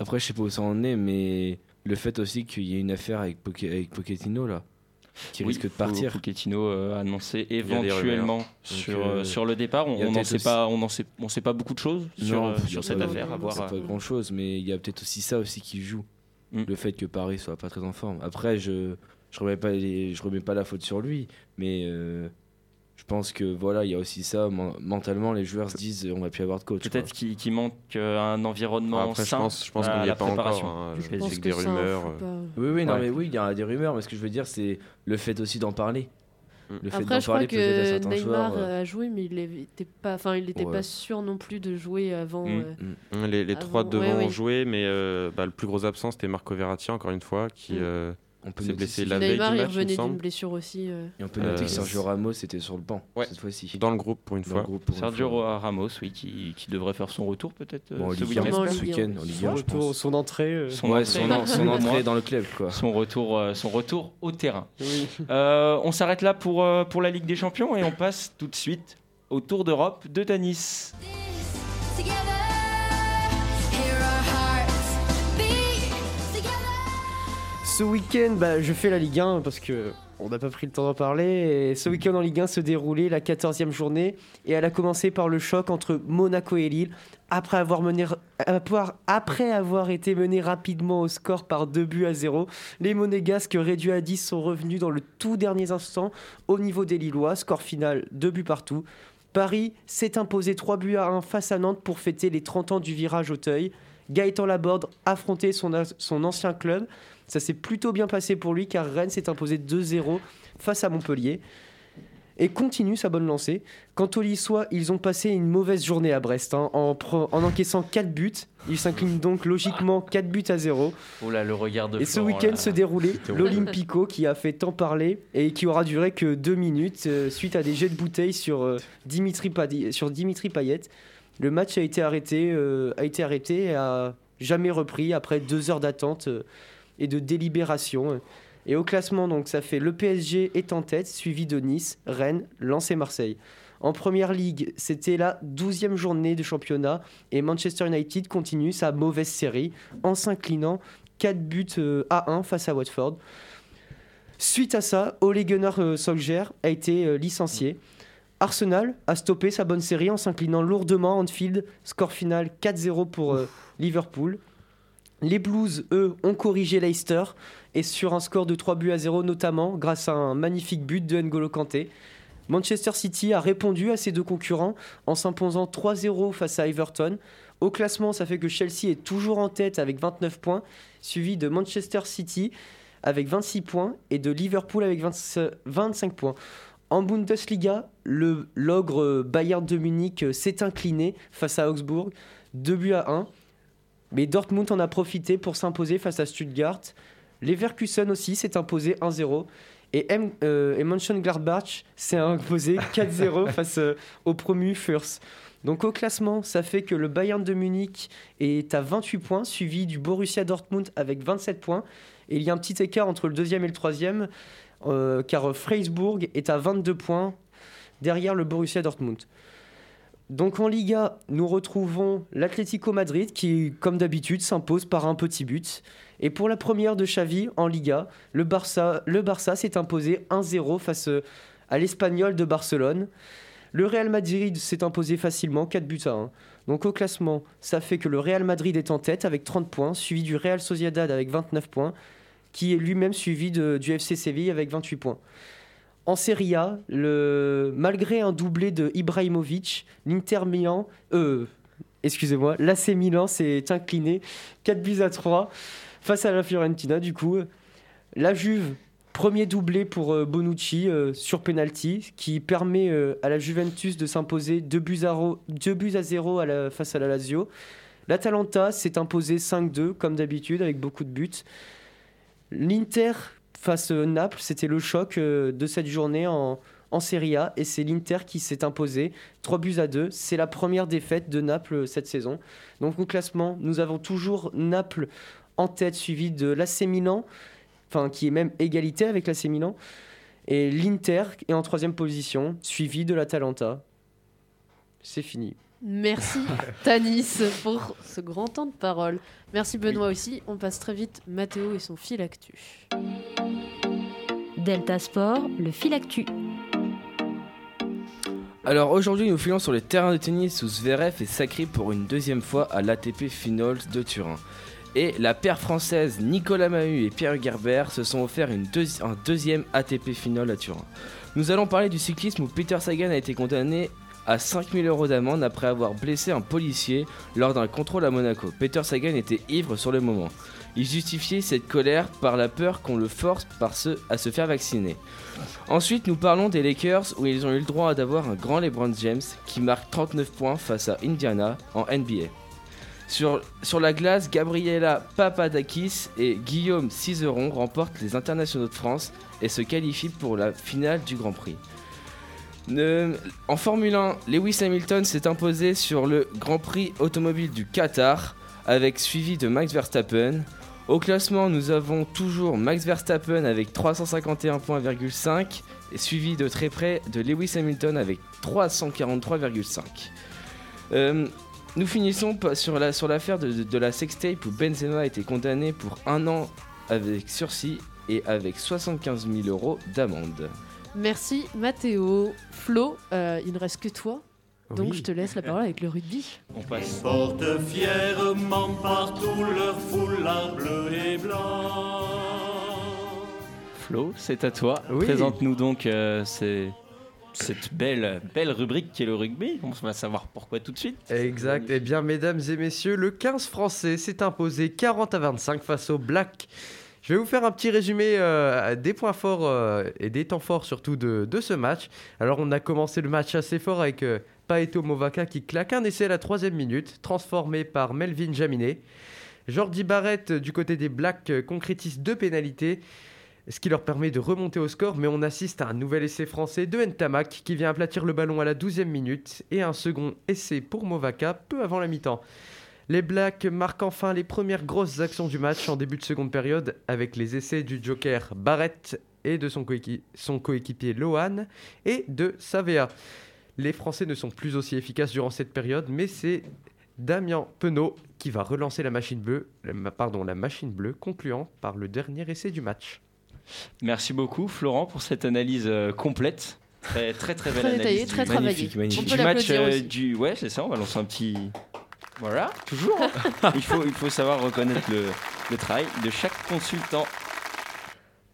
Après, je sais pas où ça en est, mais le fait aussi qu'il y ait une affaire avec, Poche- avec Pochettino là, qui Oui, risque de partir. Pochettino euh, a annoncé éventuellement sur, euh, euh, sur le départ. On n'en sait pas, on n'en sait, on sait pas beaucoup de choses sur, Non, euh, sur cette pas- affaire. À voir. C'est pas grand chose, mais il y a peut-être aussi ça aussi qui joue. Mm. Le fait que Paris soit pas très en forme. Après, je je remets pas les- je remets pas la faute sur lui, mais euh, je pense que voilà, il y a aussi ça. Men- Mentalement, les joueurs se disent on va plus avoir de coach. Peut-être qu'il qu'il manque euh, un environnement Après, je sain pense- je pense à qu'on y est la pas encore, préparation hein. Je PSG. pense Avec des que ça rumeurs, euh. Oui, oui, non, Ouais. mais oui, il y a des rumeurs, mais ce que je veux dire, c'est le fait aussi d'en parler. Le fait Après, d'en je crois parler peut-être à que certains Neymar joueurs. euh, a joué, mais il n'était pas, enfin, il était Ouais. pas sûr non plus de jouer avant. Mm. euh, Les, les avant- trois ouais, devant ouais. ont joué, mais euh, bah, le plus gros absent c'était Marco Verratti, encore une fois, qui Mm. Euh, peut s'est noter blessé la veille Neymar, du il match, il revenait d'une blessure aussi. euh. Et on peut noter Euh, que Sergio Ramos était sur le banc Ouais, cette fois-ci. Dans le groupe pour une Dans fois. groupe pour une Sergio fois. Ramos, oui, qui, qui devrait faire son retour peut-être euh, Bon, ce week-end. Ligue Son 1, je retour, pense. son entrée. euh, Son Ouais, entrée, son son <laughs> entrée dans le club, quoi. Son retour, euh, son retour au terrain. Oui. Euh, on s'arrête là pour, euh, pour la Ligue des Champions et on passe tout de suite au Tour d'Europe de Tanis. Ce week-end, bah, je fais la Ligue 1 parce que on n'a pas pris le temps d'en parler. Ce week-end en Ligue 1 se déroulait la 14e journée et elle a commencé par le choc entre Monaco et Lille. Après avoir, mené, après avoir été mené rapidement au score par 2 buts à 0, les Monégasques réduits à 10 sont revenus dans le tout dernier instant au niveau des Lillois. Score final 2 buts partout. Paris s'est imposé 3 buts à 1 face à Nantes pour fêter les 30 ans du virage Auteuil. Gaëtan Laborde affrontait son ancien club. Ça s'est plutôt bien passé pour lui car Rennes s'est imposé 2-0 face à Montpellier et continue sa bonne lancée. Quant aux Lissois, ils ont passé une mauvaise journée à Brest hein, en, encaissant 4 buts. Ils s'inclinent donc logiquement 4 buts à 0. Oh là, le regard de Et ce week-end se déroulait l'Olympico qui a fait tant parler et qui aura duré que 2 minutes euh, suite à des jets de bouteilles sur, euh, Dimitri, Padi- sur Dimitri Payet. Le match a été arrêté, euh, a été arrêté et a jamais repris après deux heures d'attente et de délibération. Et au classement, donc, ça fait le PSG est en tête, suivi de Nice, Rennes, Lens et Marseille. En première ligue, c'était la 12e journée de championnat et Manchester United continue sa mauvaise série en s'inclinant 4 buts euh, à 1 face à Watford. Suite à ça, Ole Gunnar euh, Solskjaer a été euh, licencié. Arsenal a stoppé sa bonne série en s'inclinant lourdement à Anfield, score final 4-0 pour Liverpool. Les Blues, eux, ont corrigé Leicester et sur un score de 3 buts à 0 notamment grâce à un magnifique but de N'Golo Kanté. Manchester City a répondu à ses deux concurrents en s'imposant 3-0 face à Everton. Au classement, ça fait que Chelsea est toujours en tête avec 29 points, suivi de Manchester City avec 26 points et de Liverpool avec 20 25 points. En Bundesliga, l'ogre Bayern de Munich s'est incliné face à Augsbourg, 2 buts à 1. Mais Dortmund en a profité pour s'imposer face à Stuttgart. Leverkusen aussi s'est imposé 1-0. Et, M, euh, et Mönchengladbach s'est imposé <laughs> 4-0 face euh, au promu Furs. Donc au classement, ça fait que le Bayern de Munich est à 28 points, suivi du Borussia Dortmund avec 27 points. Et il y a un petit écart entre le deuxième et le troisième, euh, car Freiburg est à 22 points derrière le Borussia Dortmund. Donc en Liga, nous retrouvons l'Atlético Madrid qui, comme d'habitude, s'impose par un petit but. Et pour la première de Xavi en Liga, le Barça, s'est imposé 1-0 face euh, à l'Espagnol de Barcelone. Le Real Madrid s'est imposé facilement 4 buts à 1. Donc au classement, ça fait que le Real Madrid est en tête avec 30 points, suivi du Real Sociedad avec 29 points, qui est lui-même suivi du FC Séville avec 28 points. En Serie A, malgré un doublé de Ibrahimovic, l'Inter Milan, euh, excusez-moi, l'AC Milan s'est incliné 4 buts à 3 face à la Fiorentina. Du coup, la Juve Premier doublé pour euh, Bonucci euh, sur penalty qui permet euh, à la Juventus de s'imposer 2 buts à, ro- deux buts à 0 à la- face à la Lazio. L'Atalanta s'est imposé 5-2 comme d'habitude avec beaucoup de buts. L'Inter face à Naples, c'était le choc euh, de cette journée en, en Serie A et c'est l'Inter qui s'est imposé 3 buts à 2. C'est la première défaite de Naples euh, cette saison. Donc au classement, nous avons toujours Naples en tête suivi de l'AC Milan, enfin qui est même égalité avec l'AC Milan. Et l'Inter est en troisième position, suivi de l'Atalanta. C'est fini. Merci <laughs> Tanis pour ce grand temps de parole. Merci Benoît aussi. On passe très vite Mathéo et son fil actu. Delta Sport, le fil actu. Alors aujourd'hui, nous filons sur les terrains de tennis où Zverev est sacré pour une deuxième fois à l'ATP Finals de Turin. Et la paire française Nicolas Mahut et Pierre Gerber se sont offerts une deuxi- un deuxième ATP Final à Turin. Nous allons parler du cyclisme où Peter Sagan a été condamné à 5000 euros d'amende après avoir blessé un policier lors d'un contrôle à Monaco. Peter Sagan était ivre sur le moment. Il justifiait cette colère par la peur qu'on le force à se faire vacciner. Ensuite, nous parlons des Lakers où ils ont eu le droit d'avoir un grand LeBron James qui marque 39 points face à Indiana en NBA. Sur, sur la glace, Gabriela Papadakis et Guillaume Cizeron remportent les internationaux de France et se qualifient pour la finale du Grand Prix. En Formule 1, Lewis Hamilton s'est imposé sur le Grand Prix automobile du Qatar avec suivi de Max Verstappen. Au classement, nous avons toujours Max Verstappen avec 351,5 points, et suivi de très près de Lewis Hamilton avec 343,5. Euh, nous finissons sur la sur l'affaire de, de- de la sextape où Benzema a été condamné pour un an avec sursis et avec 75 000 euros d'amende. Merci Mathéo. Flo, euh, il ne reste que toi. Donc Oui. je te laisse la parole avec le rugby. On passe. Portent fièrement partout leur foulard bleu et blanc. Flo, c'est à toi. Oui. Présente-nous donc euh, ces- cette belle, belle rubrique qui est le rugby. On va savoir pourquoi tout de suite. Exact. Eh bien, mesdames et messieurs, le 15 français s'est imposé 40 à 25 face au Black. Je vais vous faire un petit résumé euh, des points forts euh, et des temps forts surtout de, ce match. Alors, on a commencé le match assez fort avec euh, Paeto Movaka qui claque un essai à la troisième minute, transformé par Melvin Jaminet. Jordi Barrett euh, du côté des Blacks concrétise deux pénalités, ce qui leur permet de remonter au score, mais on assiste à un nouvel essai français de Ntamak qui vient aplatir le ballon à la 12e minute et un second essai pour Movaka peu avant la mi-temps. Les Blacks marquent enfin les premières grosses actions du match en début de seconde période avec les essais du Joker Barrett et de son, coéqui- son coéquipier Lohan et de Savea. Les Français ne sont plus aussi efficaces durant cette période, mais c'est Damien Penaud qui va relancer la machine bleue, la pardon, la machine bleue, concluant par le dernier essai du match. Merci beaucoup, Florent, pour cette analyse euh, complète. Très, très, très belle Très analyse. très travaillée. Magnifique, magnifique. On Du match, euh, du. Ouais, c'est ça, on va lancer un petit. Voilà, toujours. hein. <laughs> il, faut, il faut savoir reconnaître le, le travail de chaque consultant.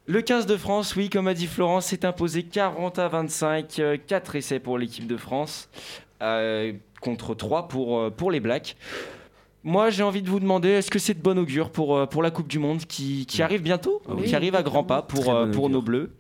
Le 15 de France, oui, comme a dit Florent, s'est imposé 40 à 25. 4 essais pour l'équipe de France euh, contre 3 pour, euh, pour les Blacks. Moi, j'ai envie de vous demander, est-ce que c'est de bon augure pour, euh, pour la Coupe du Monde qui, qui arrive bientôt, Ah oui. qui arrive à grands pas pour, euh, bon pour nos Bleus?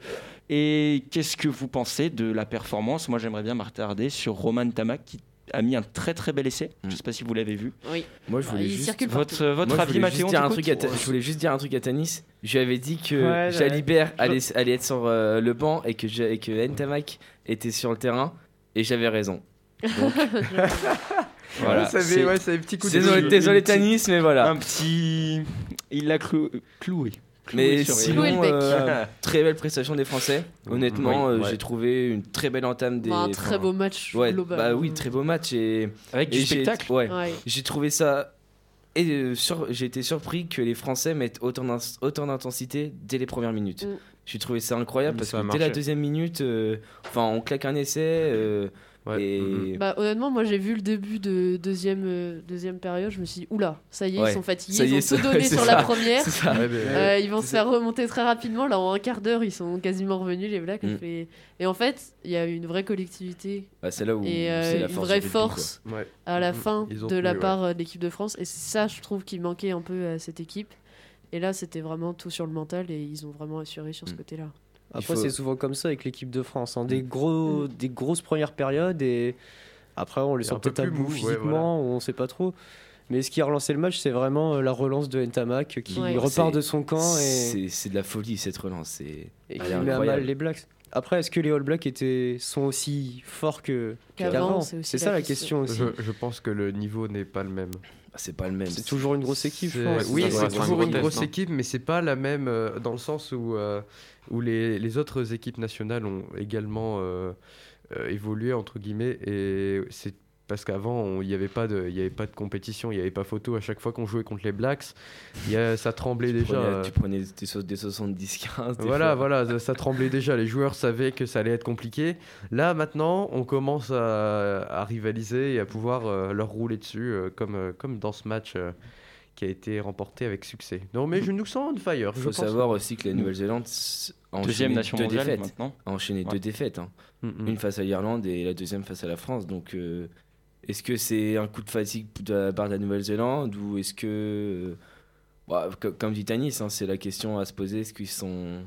Et qu'est-ce que vous pensez de la performance? Moi, j'aimerais bien m'attarder sur Roman Tamak qui a mis un très très bel essai. Je ne sais pas si vous l'avez vu. Oui. Moi, je Ah, voulais juste Votre, votre Moi, avis, voulais Mathéo juste on dire un t'écoute truc à Ta- Je voulais juste dire un truc à Tanis. Je lui avais dit que Ouais, Jalibert ouais. allait, allait être sur euh, le banc et que, et que Ntamak était sur le terrain. Et j'avais raison. Donc, <laughs> voilà. Ça avait- C'est- ouais, ça avait petit coup de Désolé, désolé Tanis, mais voilà. Un petit. Il l'a clou- cloué. Mais sinon, euh, <laughs> très belle prestation des Français. Honnêtement, Oui, euh, ouais. j'ai trouvé une très belle entame des. Bah, un très enfin, beau match Ouais, global. bah oui, très beau match et Avec du et spectacle. Ouais. Ouais. J'ai trouvé ça. Et euh, sur- j'ai été surpris que les Français mettent autant d'in- autant d'intensité dès les premières minutes. Mm. J'ai trouvé ça incroyable Mm, parce ça que dès la deuxième minute, euh, enfin, on claque un essai. Et Mm-hmm. Bah, honnêtement, moi j'ai vu le début de deuxième, euh, deuxième période, je me suis dit, oula, ça y est, Ouais. ils sont fatigués, Ça ils ont tout <laughs> donné sur ça. la première. C'est ça. Ouais, mais- Euh, ils vont se faire remonter très rapidement. Là, en un quart d'heure, ils sont quasiment revenus, les Blacks. Mm. Et, et en fait, il y a eu une vraie collectivité Bah, c'est là où et euh, une force vraie force Ouais. à la fin de la tenu, part de l'équipe de France. Et c'est ça, je trouve, qui manquait un peu à cette équipe. Et là, c'était vraiment tout sur le mental et ils ont vraiment assuré sur ce côté-là. Après, faut- c'est souvent comme ça avec l'équipe de France. hein. Des, gros, des grosses premières périodes et après, on les sent un peu peut-être à plus bout mou, ouais, physiquement, ou on sait pas trop. Mais ce qui a relancé le match, c'est vraiment euh, la relance de Ntamak qui Ouais. repart de son camp et, C'est de la folie cette relance. et qui met à mal les Blacks. Après, est-ce que les All Blacks étaient, sont aussi forts que- Qu'avant, c'est ça la question. question aussi. Je, je pense que le niveau n'est pas le même. Bah, c'est pas le même. C'est toujours une grosse équipe, je C'est- pense. Oui, c'est toujours une grosse équipe, mais c'est pas la même euh, dans le sens où, euh, où les, les autres équipes nationales ont également euh, euh, évolué entre guillemets et c'est parce qu'avant il n'y avait pas de il y avait pas de compétition, il n'y avait pas photo à chaque fois qu'on jouait contre les Blacks, il y a- ça tremblait Tu déjà. prenais- euh, tu prenais des, so- des 70-15. des voilà, fois. voilà, ça, ça <laughs> tremblait déjà. Les joueurs savaient que ça allait être compliqué. Là, maintenant, on commence à, à rivaliser et à pouvoir euh, leur rouler dessus, euh, comme, euh, comme dans ce match euh, qui a été remporté avec succès. Non, mais je nous sens on fire. Il faut pense. savoir aussi que la Nouvelle-Zélande s- a Deuxième enchaîné nation deux mondiale défaites. maintenant. A enchaîné Ouais. deux défaites. hein. Mm, mm. Une face à l'Irlande et la deuxième face à la France. Donc, euh, est-ce que c'est un coup de fatigue de la part de la Nouvelle-Zélande ou est-ce que. euh, bah, co- comme dit Tanis, hein, c'est la question à se poser est-ce qu'ils sont.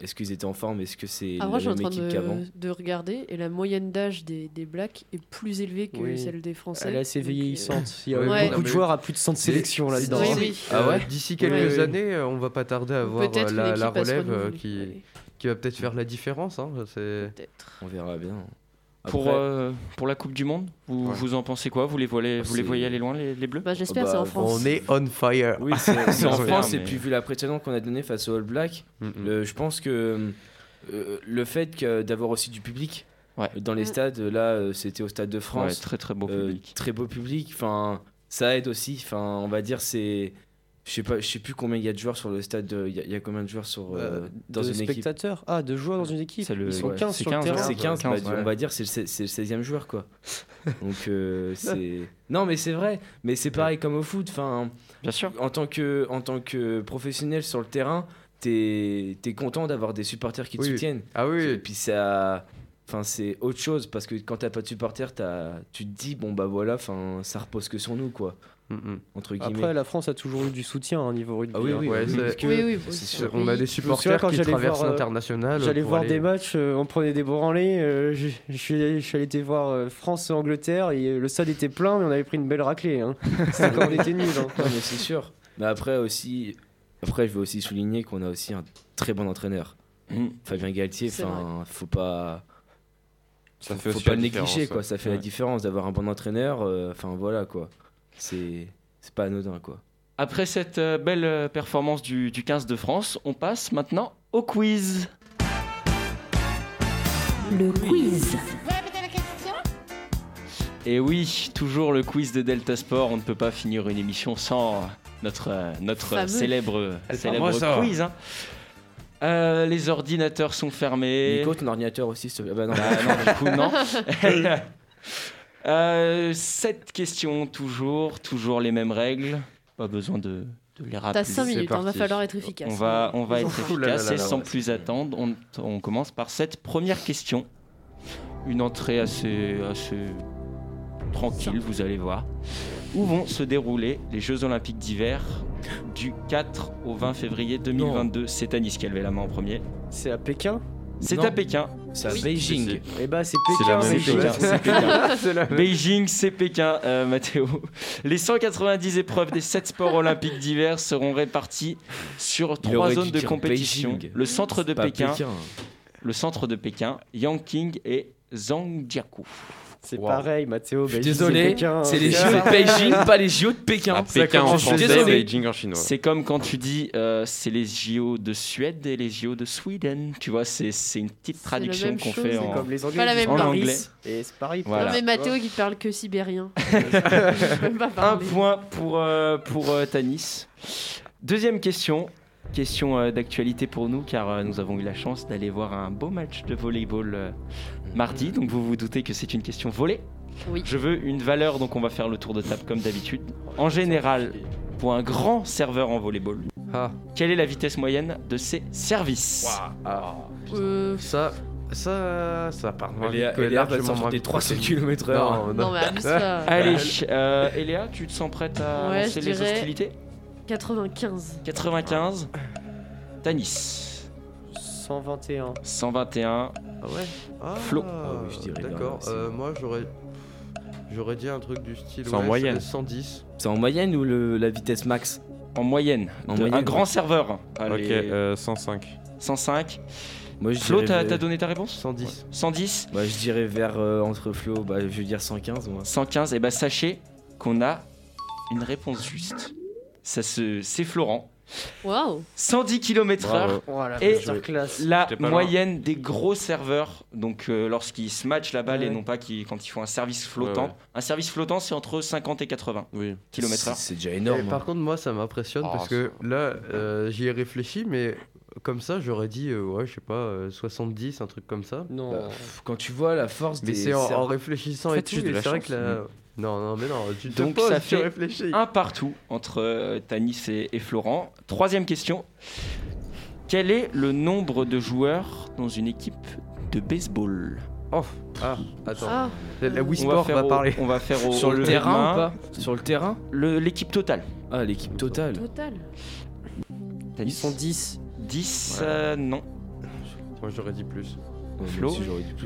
Est-ce qu'ils étaient en forme Est-ce que c'est Ah, la moi, je suis en même train équipe qu'avant de, de regarder et la moyenne d'âge des, des Blacks est plus élevée que Oui. celle des Français. Elle est assez Donc, euh, vieillissante. Il y a ouais. beaucoup de joueurs à plus de 100 de sélection C'est- là-dedans. d'ici- Oui, oui. Ah ouais D'ici quelques années, euh, on va pas tarder à voir peut-être la, relève qui, qui va peut-être faire la différence. hein, c'est- On verra bien. Pour, Après- euh, pour la Coupe du Monde, vous, Ouais. vous en pensez quoi? Vous les, voyez, vous les voyez aller loin, les, les Bleus? Bah, j'espère, Oh, c'est en bah, France. On est on fire. Oui, c'est <laughs> en France, et mais- puis vu la précédente qu'on a donnée face aux All Blacks, Mm, mm. le- je pense que euh, le fait d'avoir aussi du public Ouais. dans les Mm. stades, là euh, c'était au Stade de Ouais, France, très très beau euh, public. très beau public, enfin ça aide aussi, enfin on va dire c'est. Je sais pas, je sais plus combien il y a de joueurs sur le stade. de- Il y, a- il y a combien de joueurs sur euh, Euh, dans de une équipe spectateurs Ah, de joueurs dans une équipe. Le- Ils sont ouais, 15 c'est sur 15, le terrain. C'est 15, 15, bah, ouais. on va dire c'est le, se- c'est le 16e joueur quoi. <laughs> Donc euh, c'est non mais c'est vrai, mais c'est pareil comme au foot. Enfin, Bien sûr. en tant que en tant que professionnel sur le terrain, t'es es content d'avoir des supporters qui te Oui. soutiennent. Ah oui, Et puis ça, enfin c'est autre chose parce que quand t'as pas de supporters, t'as- tu te dis bon bah voilà, enfin ça repose que sur nous quoi. Entre guillemets. Après, la France a toujours eu du soutien au niveau rugby. Ah oui, hein. oui, Ouais, oui, c'est- parce que- Oui. On a des supporters quand qui j'allais traversent voir, euh, l'international. J'allais voir aller- des matchs, euh, on prenait des branlées. euh, je, je suis, je suis allé voir euh, France-Angleterre et le stade était plein, mais on avait pris une belle raclée. Hein. <laughs> C'était quand on était nuls. hein. Non, mais c'est sûr. Mais après aussi, après je veux aussi souligner qu'on a aussi un très bon entraîneur, Mm. Fabien Galtier. Faut pas. Ça faut, fait faut aussi pas la le négliger quoi. Ça fait Ouais. la différence d'avoir un bon entraîneur. euh, Enfin voilà quoi. C'est c'est pas anodin quoi. Après cette euh, belle euh, performance du, du 15 de France, on passe maintenant au quiz. Le quiz. Et oui, toujours le quiz de Delta Sport. On ne peut pas finir une émission sans notre, euh, notre célèbre, célèbre ça. quiz. hein. Euh, les ordinateurs sont fermés. Nico, ton ordinateur aussi, plaît. Ah bah non. Bah non, du coup, non. <laughs> <laughs> <laughs> Euh, Cette question, toujours, toujours les mêmes règles. Pas besoin de, de les rappeler. T'as 5 minutes, il va parti. falloir être efficace. On va, on va être Ouh là là efficace là et sans ouais, plus attendre, on, on commence par cette première question. Une entrée assez, assez tranquille, vous allez voir. Où vont se dérouler les Jeux Olympiques d'hiver du 4 au 20 février 2022 C'est Anis qui a levé la main en premier. C'est à Pékin? C'est à Pékin. C'est à Oui. Beijing. Eh bah, c'est C'est Pékin. la même mais chose. Pékin. C'est Pékin. <laughs> Beijing, c'est Pékin, euh, Mathéo. Les 190 épreuves des 7 sports olympiques d'hiver seront réparties sur trois zones de compétition. Beijing. Le centre de Pékin, le centre de Pékin, Yangqing et Zhangjiakou. C'est Wow. pareil, Mathéo. Beijing, désolé, c'est les JO de <laughs> Beijing, pas les JO de Pékin. À Pékin en Je suis français, désolé. Beijing en chinois. C'est comme quand tu dis euh, c'est les JO de Suède et les JO de Sweden. Tu vois, c'est c'est une petite traduction qu'on fait c'est en. Comme les Anglais Pas la même En Paris, anglais. Et c'est pareil. Voilà. Non, mais Mathéo qui parle que sibérien. <laughs> Un point pour, euh, pour euh, Tanis. Deuxième question. Question euh, d'actualité pour nous, car euh, nous avons eu la chance d'aller voir un beau match de volleyball euh, mardi. Donc vous vous doutez que c'est une question volée. Oui. Je veux une valeur, donc on va faire le tour de table comme d'habitude. En général, pour un grand serveur en volleyball, Ah, quelle est la vitesse moyenne de ses services? Ah. Euh, Ça, ça, ça part moins Léa, vite que Léa va largement moins des vite que 300 Céline. km/h. Non, Non, mais abuse pas. <laughs> Allez, euh, Eléa, tu te sens prête à Ouais, lancer les hostilités? 95. 95. Tanis. 121. 121. Ah ouais? Ah, Flo. oui, je dirais D'accord. bien, euh, moi, j'aurais. J'aurais dit un truc du style. C'est en ouais, moyenne. 110. C'est en moyenne ou le, la vitesse max? En moyenne. En moyenne, un grand ouais. serveur. Ok, Allez. euh, 105. 105. Moi, je Flo, t'as donné ta réponse? 110. 110. Bah, je dirais vers euh, entre Flo, bah, je veux dire 115 moi. 115. Et bah sachez qu'on a une réponse juste. Ça se... C'est Florent. Waouh 110 km/h et la moyenne des gros serveurs. Donc euh, lorsqu'ils se matchent la balle et non pas qu'ils- quand ils font un service flottant. Ouais, ouais. Un service flottant, c'est entre 50 et 80 Oui. km/h. C'est- déjà Et énorme. par hein. contre, moi, ça m'impressionne Oh, parce que là, euh, j'y ai réfléchi, mais comme ça, j'aurais dit, euh, ouais, je sais pas, euh, 70, un truc comme ça. Non. Bah, pff, quand tu vois la force Mais des c'est en, réfléchissant et tout. et c'est vrai chance. que la... Non, non, mais non, tu te Donc poses, ça tu fait réfléchis. un partout entre euh, Tanis et, et Florent. Troisième question. Quel est le nombre de joueurs dans une équipe de baseball? Oh, ah, attends. Ah. La Wii On va Sport faire va au- parler. On va faire au, <laughs> Sur au le terrain main. ou pas? Sur le terrain? L'équipe totale. Ah, l'équipe totale. Total. Tanis. Ils sont 10. 10 euh, Non. Moi, j'aurais dit plus. Ouais, Flo?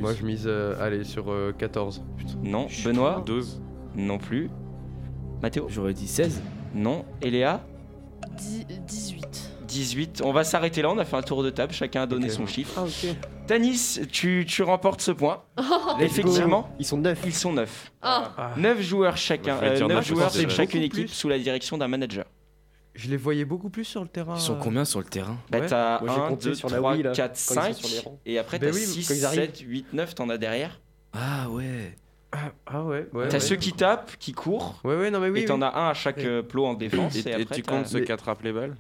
moi je mise, euh, allez, sur euh, 14. Non. Benoît? 12. Non plus. Mathéo J'aurais dit 16. Non. Eléa Dix- 18. 18. On va s'arrêter là. On a fait un tour de table. Chacun a donné son chiffre. Ah, ok. Tanis, tu, tu remportes ce point. <laughs> Effectivement, Ils sont 9. ils sont 9. Ah. 9 joueurs chacun. Moi, je vais euh, dire 9 neuf, joueurs vrai. chacune équipe sous la direction d'un manager. Je les voyais beaucoup plus sur le terrain. Ils sont euh. combien sur le terrain? Bah, Ouais. t'as j'ai 1, compté 2, sur la 3, Wii, là, 4, quand ils sont 5. sur les rangs. Et après, Ben t'as oui, 6, quand ils arrivent. 7, 8, 9, t'en as derrière. Ah ouais. Ah, ah ouais, ouais. T'as ouais. ceux qui tapent, qui courent. Ouais, ouais, non, mais oui. et t'en oui. as un à chaque Oui. euh, plot en défense. Et, Et, et après, tu comptes ceux Mais- qui attrapent les balles?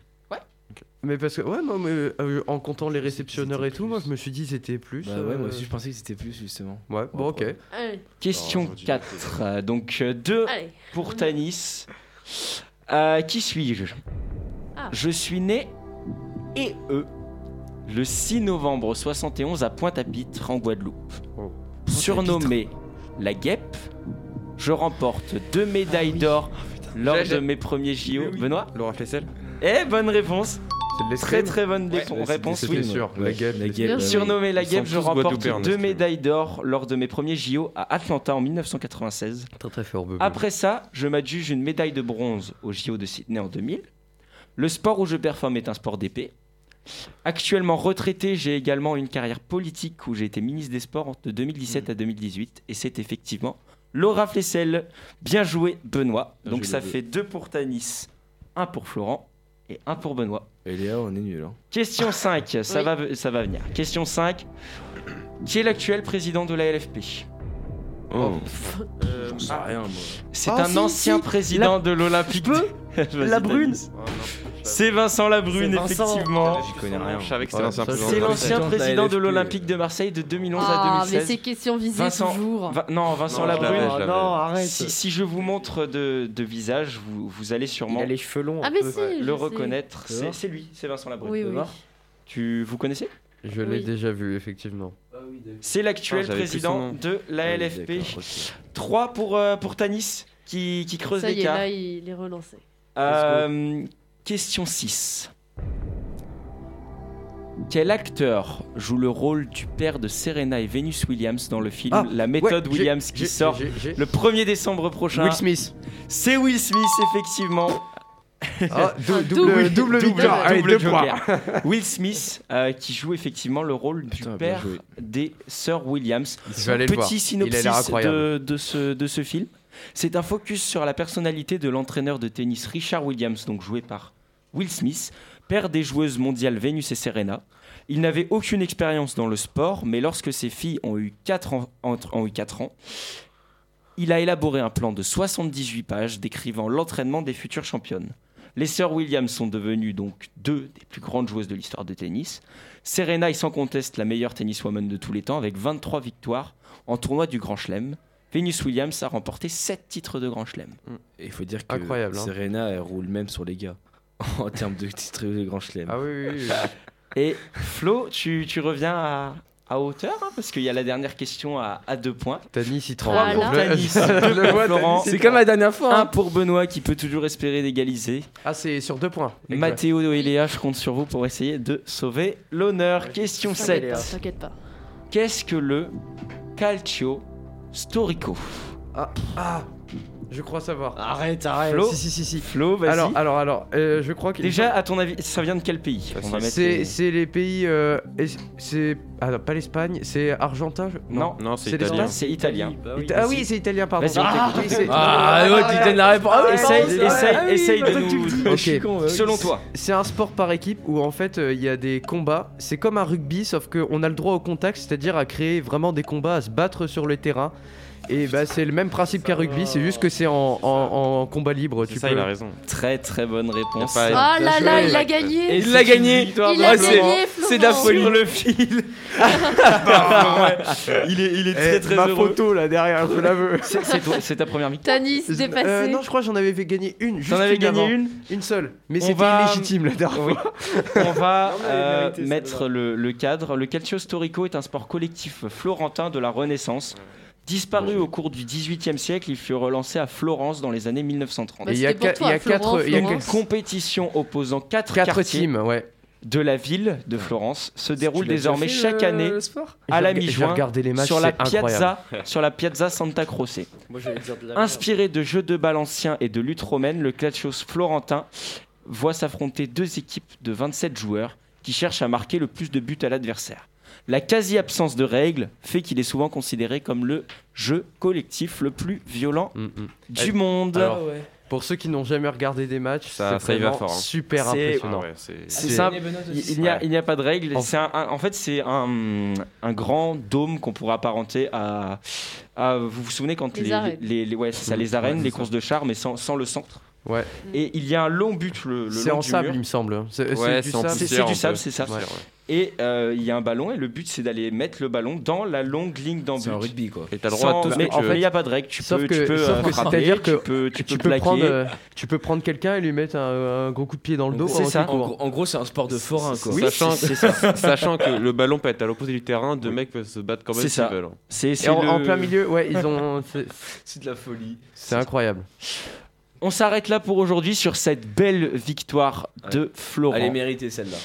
Mais parce que, ouais, non, mais euh, en comptant les réceptionneurs et tout, moi, je me suis dit c'était plus. Bah ouais, moi euh, aussi je pensais que c'était plus justement. Ouais, bon, ok. Allez. Question Oh, je dis- 4. Euh, Donc 2 Allez. pour Tanis. Euh, qui suis-je? Ah. Je suis né et eux le 6 novembre 71 à Pointe-à-Pitre en Guadeloupe. Oh. Surnommé la guêpe, je remporte deux médailles d'or lors J'ai- de mes premiers JO. Benoît Laura Flessel Eh, bonne réponse Très très bonne réponse, oui. sûr, la guêpe, la les- guêpe. Bien bah oui. Surnommé la guêpe, je remporte deux médailles d'or lors de mes premiers JO à Atlanta en 1996. Très très fort, bébé. Après ça, je m'adjuge une médaille de bronze aux JO de Sydney en 2000. Le sport où je performe est un sport d'épée. Actuellement retraité, j'ai également une carrière politique où j'ai été ministre des Sports de 2017 à 2018. Et c'est effectivement Laura Flessel. Bien joué, Benoît. Bien Donc ça fait deux pour Tanis, un pour Florent et un pour Benoît. Et Léa, on est nul. Hein. Question <laughs> 5, ça, Oui. va, ça va venir. Question 5. Qui est l'actuel président de la LFP Oh, Euh, j'en sais rien moi. C'est Ah, un si, ancien si. président de l'Olympique. <laughs> La Brune. C'est Vincent Labrune, C'est Vincent. effectivement. J'y connais rien. Je savais que c'était Ouais, l'ancien ça, président. C'est l'ancien président de l'Olympique de Marseille de 2011 à Ah, mais 2016. ces questions visées Vincent- toujours. Va- non, Vincent Non, Labrune. je non, arrête. Si, si je vous montre de, de visage, vous, vous allez Il sûrement a les cheveux longs. Ah, mais si, ouais, le reconnaître. C'est c'est lui, c'est Vincent Labrune. Oui, Tu oui. Tu vous connaissez? Je l'ai Oui. déjà vu, effectivement. C'est l'actuel Ah, président de la Ah oui, LFP. d'accord, ok. 3 pour, euh, pour Tanis qui, qui creuse Ça y est, là, il est relancé. Euh, question 6. Quel acteur joue le rôle du père de Serena et Venus Williams dans le film Ah, La méthode ouais, Williams qui sort le 1er décembre prochain? Will Smith. C'est Will Smith, effectivement. Ah, <laughs> double, double- double, double- victoire. Allez, double deux joker. points. <laughs> Will Smith, euh, qui joue effectivement le rôle du Putain, père des sœurs Williams. Petit synopsis de ce, de ce film. C'est un focus sur la personnalité de l'entraîneur de tennis Richard Williams, donc joué par Will Smith, père des joueuses mondiales Venus et Serena. Il n'avait aucune expérience dans le sport, mais lorsque ses filles ont eu 4 ans, entre- ont eu 4 ans, il a élaboré un plan de 78 pages décrivant l'entraînement des futures championnes. Les sœurs Williams sont devenues donc deux des plus grandes joueuses de l'histoire de tennis. Serena est sans conteste la meilleure tenniswoman de tous les temps avec 23 victoires en tournoi du Grand Chelem. Venus Williams a remporté 7 titres de Grand Chelem. Et il faut dire que Incroyable, hein. Serena, elle roule même sur les gars. <laughs> en termes de titres de grand chelem. Ah oui, oui, oui. <laughs> Et Flo, tu, tu reviens à, à hauteur, hein, parce qu'il y a la dernière question à, à deux points. Tanis, il Trois pour Tanis, deux pour voit, Florent. Tanis, il tremble. hein. Un pour Benoît qui peut toujours espérer d'égaliser. Ah, c'est sur deux points. Mathéo et Léa, je compte sur vous pour essayer de sauver l'honneur. Question T'inquiète 7. pas, T'inquiète pas. Qu'est-ce que le calcio storico? Ah, ah, je crois savoir. Arrête, arrête. Flo, Si, si, si, si. Flo, vas-y. Alors, alors, alors, euh, je crois que. Déjà, à ton avis, ça vient de quel pays mettre C'est les- pays. euh, es- c'est. Ah non, pas l'Espagne, c'est Argentin je- Non, Non, c'est italien. C'est italien. Ita- Ah oui, c'est italien, pardon. Vas-y, Ah, oui, c'est- Ah, ouais, tu donnes la réponse. Ah oui, Essaye, essaye, ah essaye de que tu nous. <laughs> Selon toi. C'est un sport par équipe où en fait euh, il y a des combats. C'est comme un rugby, sauf qu'on a le droit au contact, c'est-à-dire à créer vraiment des combats, à se battre sur le terrain. Et bah c'est le même principe qu'un rugby, c'est juste que c'est en, en- en combat libre. Tu ça, peux... il a raison. Très très bonne réponse. Oh là là, il a gagné. Il l'a gagné. Il a c'est- gagné, C'est de la folie. Sur le fil. <laughs> Il est, il est très Eh, très ma heureux. photo là derrière, je la veux. C'est ta première victoire. Tanis dépassé. Euh, non, je crois que j'en avais fait gagner une. T'en avais gagné avant. une Une seule. Mais On c'était va- illégitime la dernière Oui. fois. <laughs> On va euh, mettre le, le cadre. Le calcio storico est un sport collectif florentin de la Renaissance. Disparu au cours du XVIIIe siècle, il fut relancé à Florence dans les années 1930. Bah, Et il y a quatre- toi, il y a Florent, quatre- il y a Florence. compétition opposant quatre, Quatre quartiers teams, ouais. de la ville de Florence se déroule désormais fait, chaque le- année à la mi-juin sur la piazza sur la piazza Santa Croce. Moi, j'allais dire de la Inspiré de jeux de balle anciens et de lutte romaine, le calcio florentin voit s'affronter deux équipes de 27 joueurs qui cherchent à marquer le plus de buts à l'adversaire. La quasi-absence de règles fait qu'il est souvent considéré comme le jeu collectif le plus violent Mm, mm. du Eh, monde. alors, Pour ceux qui n'ont jamais regardé des matchs, Ça- y va fort, hein. super impressionnant. Ah ouais, c'est- simple, il n'y a, Ouais. pas de règles. En- C'est un- un- en fait, c'est un, un grand dôme qu'on pourrait apparenter à, à- Vous vous souvenez quand Les les, arènes. les- les- ouais, c'est ça, Mm. les arènes, Ouais, les courses de chars, mais sans, sans le centre? Ouais. Et il y a un long but le, le C'est long en du sable, mur. il me semble. hein. C'est Ouais, du sable. C'est poussière, c'est du un sable, peu. c'est ça. Ouais. Et euh, il y a un ballon et le but c'est d'aller mettre le ballon dans la longue ligne d'en C'est un but. rugby quoi. Et t'as le droit Sans- à tout ce mais que en tu fait, il n'y a pas de règle. Tu Sauf peux, que- tu peux euh, frapper, c'est-à-dire tu peux, tu Tu peux peux, plaquer. prendre, euh, tu peux prendre quelqu'un et lui mettre un, un gros coup de pied dans le dos. C'est ça. En gros, en gros, c'est un sport de forain quoi. Oui, sachant, ça. <laughs> sachant que le ballon peut être à l'opposé du terrain, deux mecs peuvent se battre quand même C'est s'ils veulent. hein. C'est en, le- en plein milieu, ouais, ils ont. <laughs> C'est de la folie. C'est incroyable. On s'arrête là pour aujourd'hui sur cette belle victoire de Florent. Elle est méritée celle-là.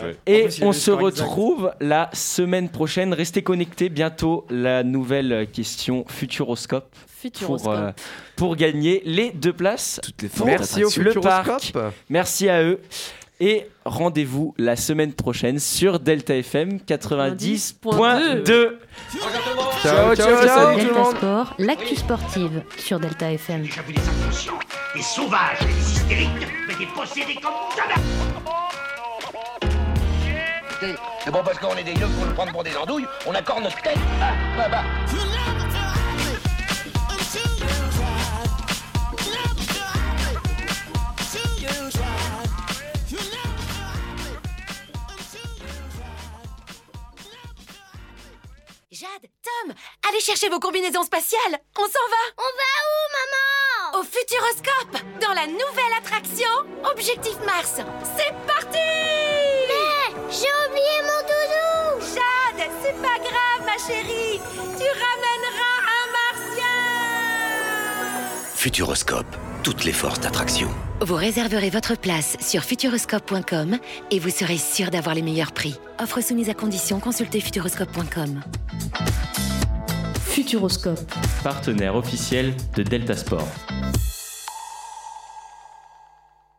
Joué. Et on se retrouve la semaine prochaine. Restez connectés. Bientôt, la nouvelle question Futuroscope. Futuroscope. Pour, euh, pour gagner les deux places. Toutes les Merci au le parc. Futuroscope. Merci à eux. Et rendez-vous la semaine prochaine sur Delta FM 90.2. Ciao, ciao, ciao, tout le Delta monde. Sport, l'actu sportive sur Delta FM. J'ai vu des inconscients, des sauvages et des hystériques, mais des possédés comme jamais C'est bon parce qu'on est des yeux pour nous prendre pour des andouilles, on accorde notre tête. Ah, bah, bah. Jade, Tom, allez chercher vos combinaisons spatiales. On s'en va. On va où, maman? Au Futuroscope, dans la nouvelle attraction Objectif Mars. C'est parti Mais j'ai oublié mon doudou Jade, c'est pas grave, ma chérie. Tu ramèneras un martien. Futuroscope, toutes les forces d'attraction. Vous réserverez votre place sur futuroscope.com et vous serez sûr d'avoir les meilleurs prix. Offre soumise à condition, consultez futuroscope.com. Futuroscope. Partenaire officiel de Delta Sport.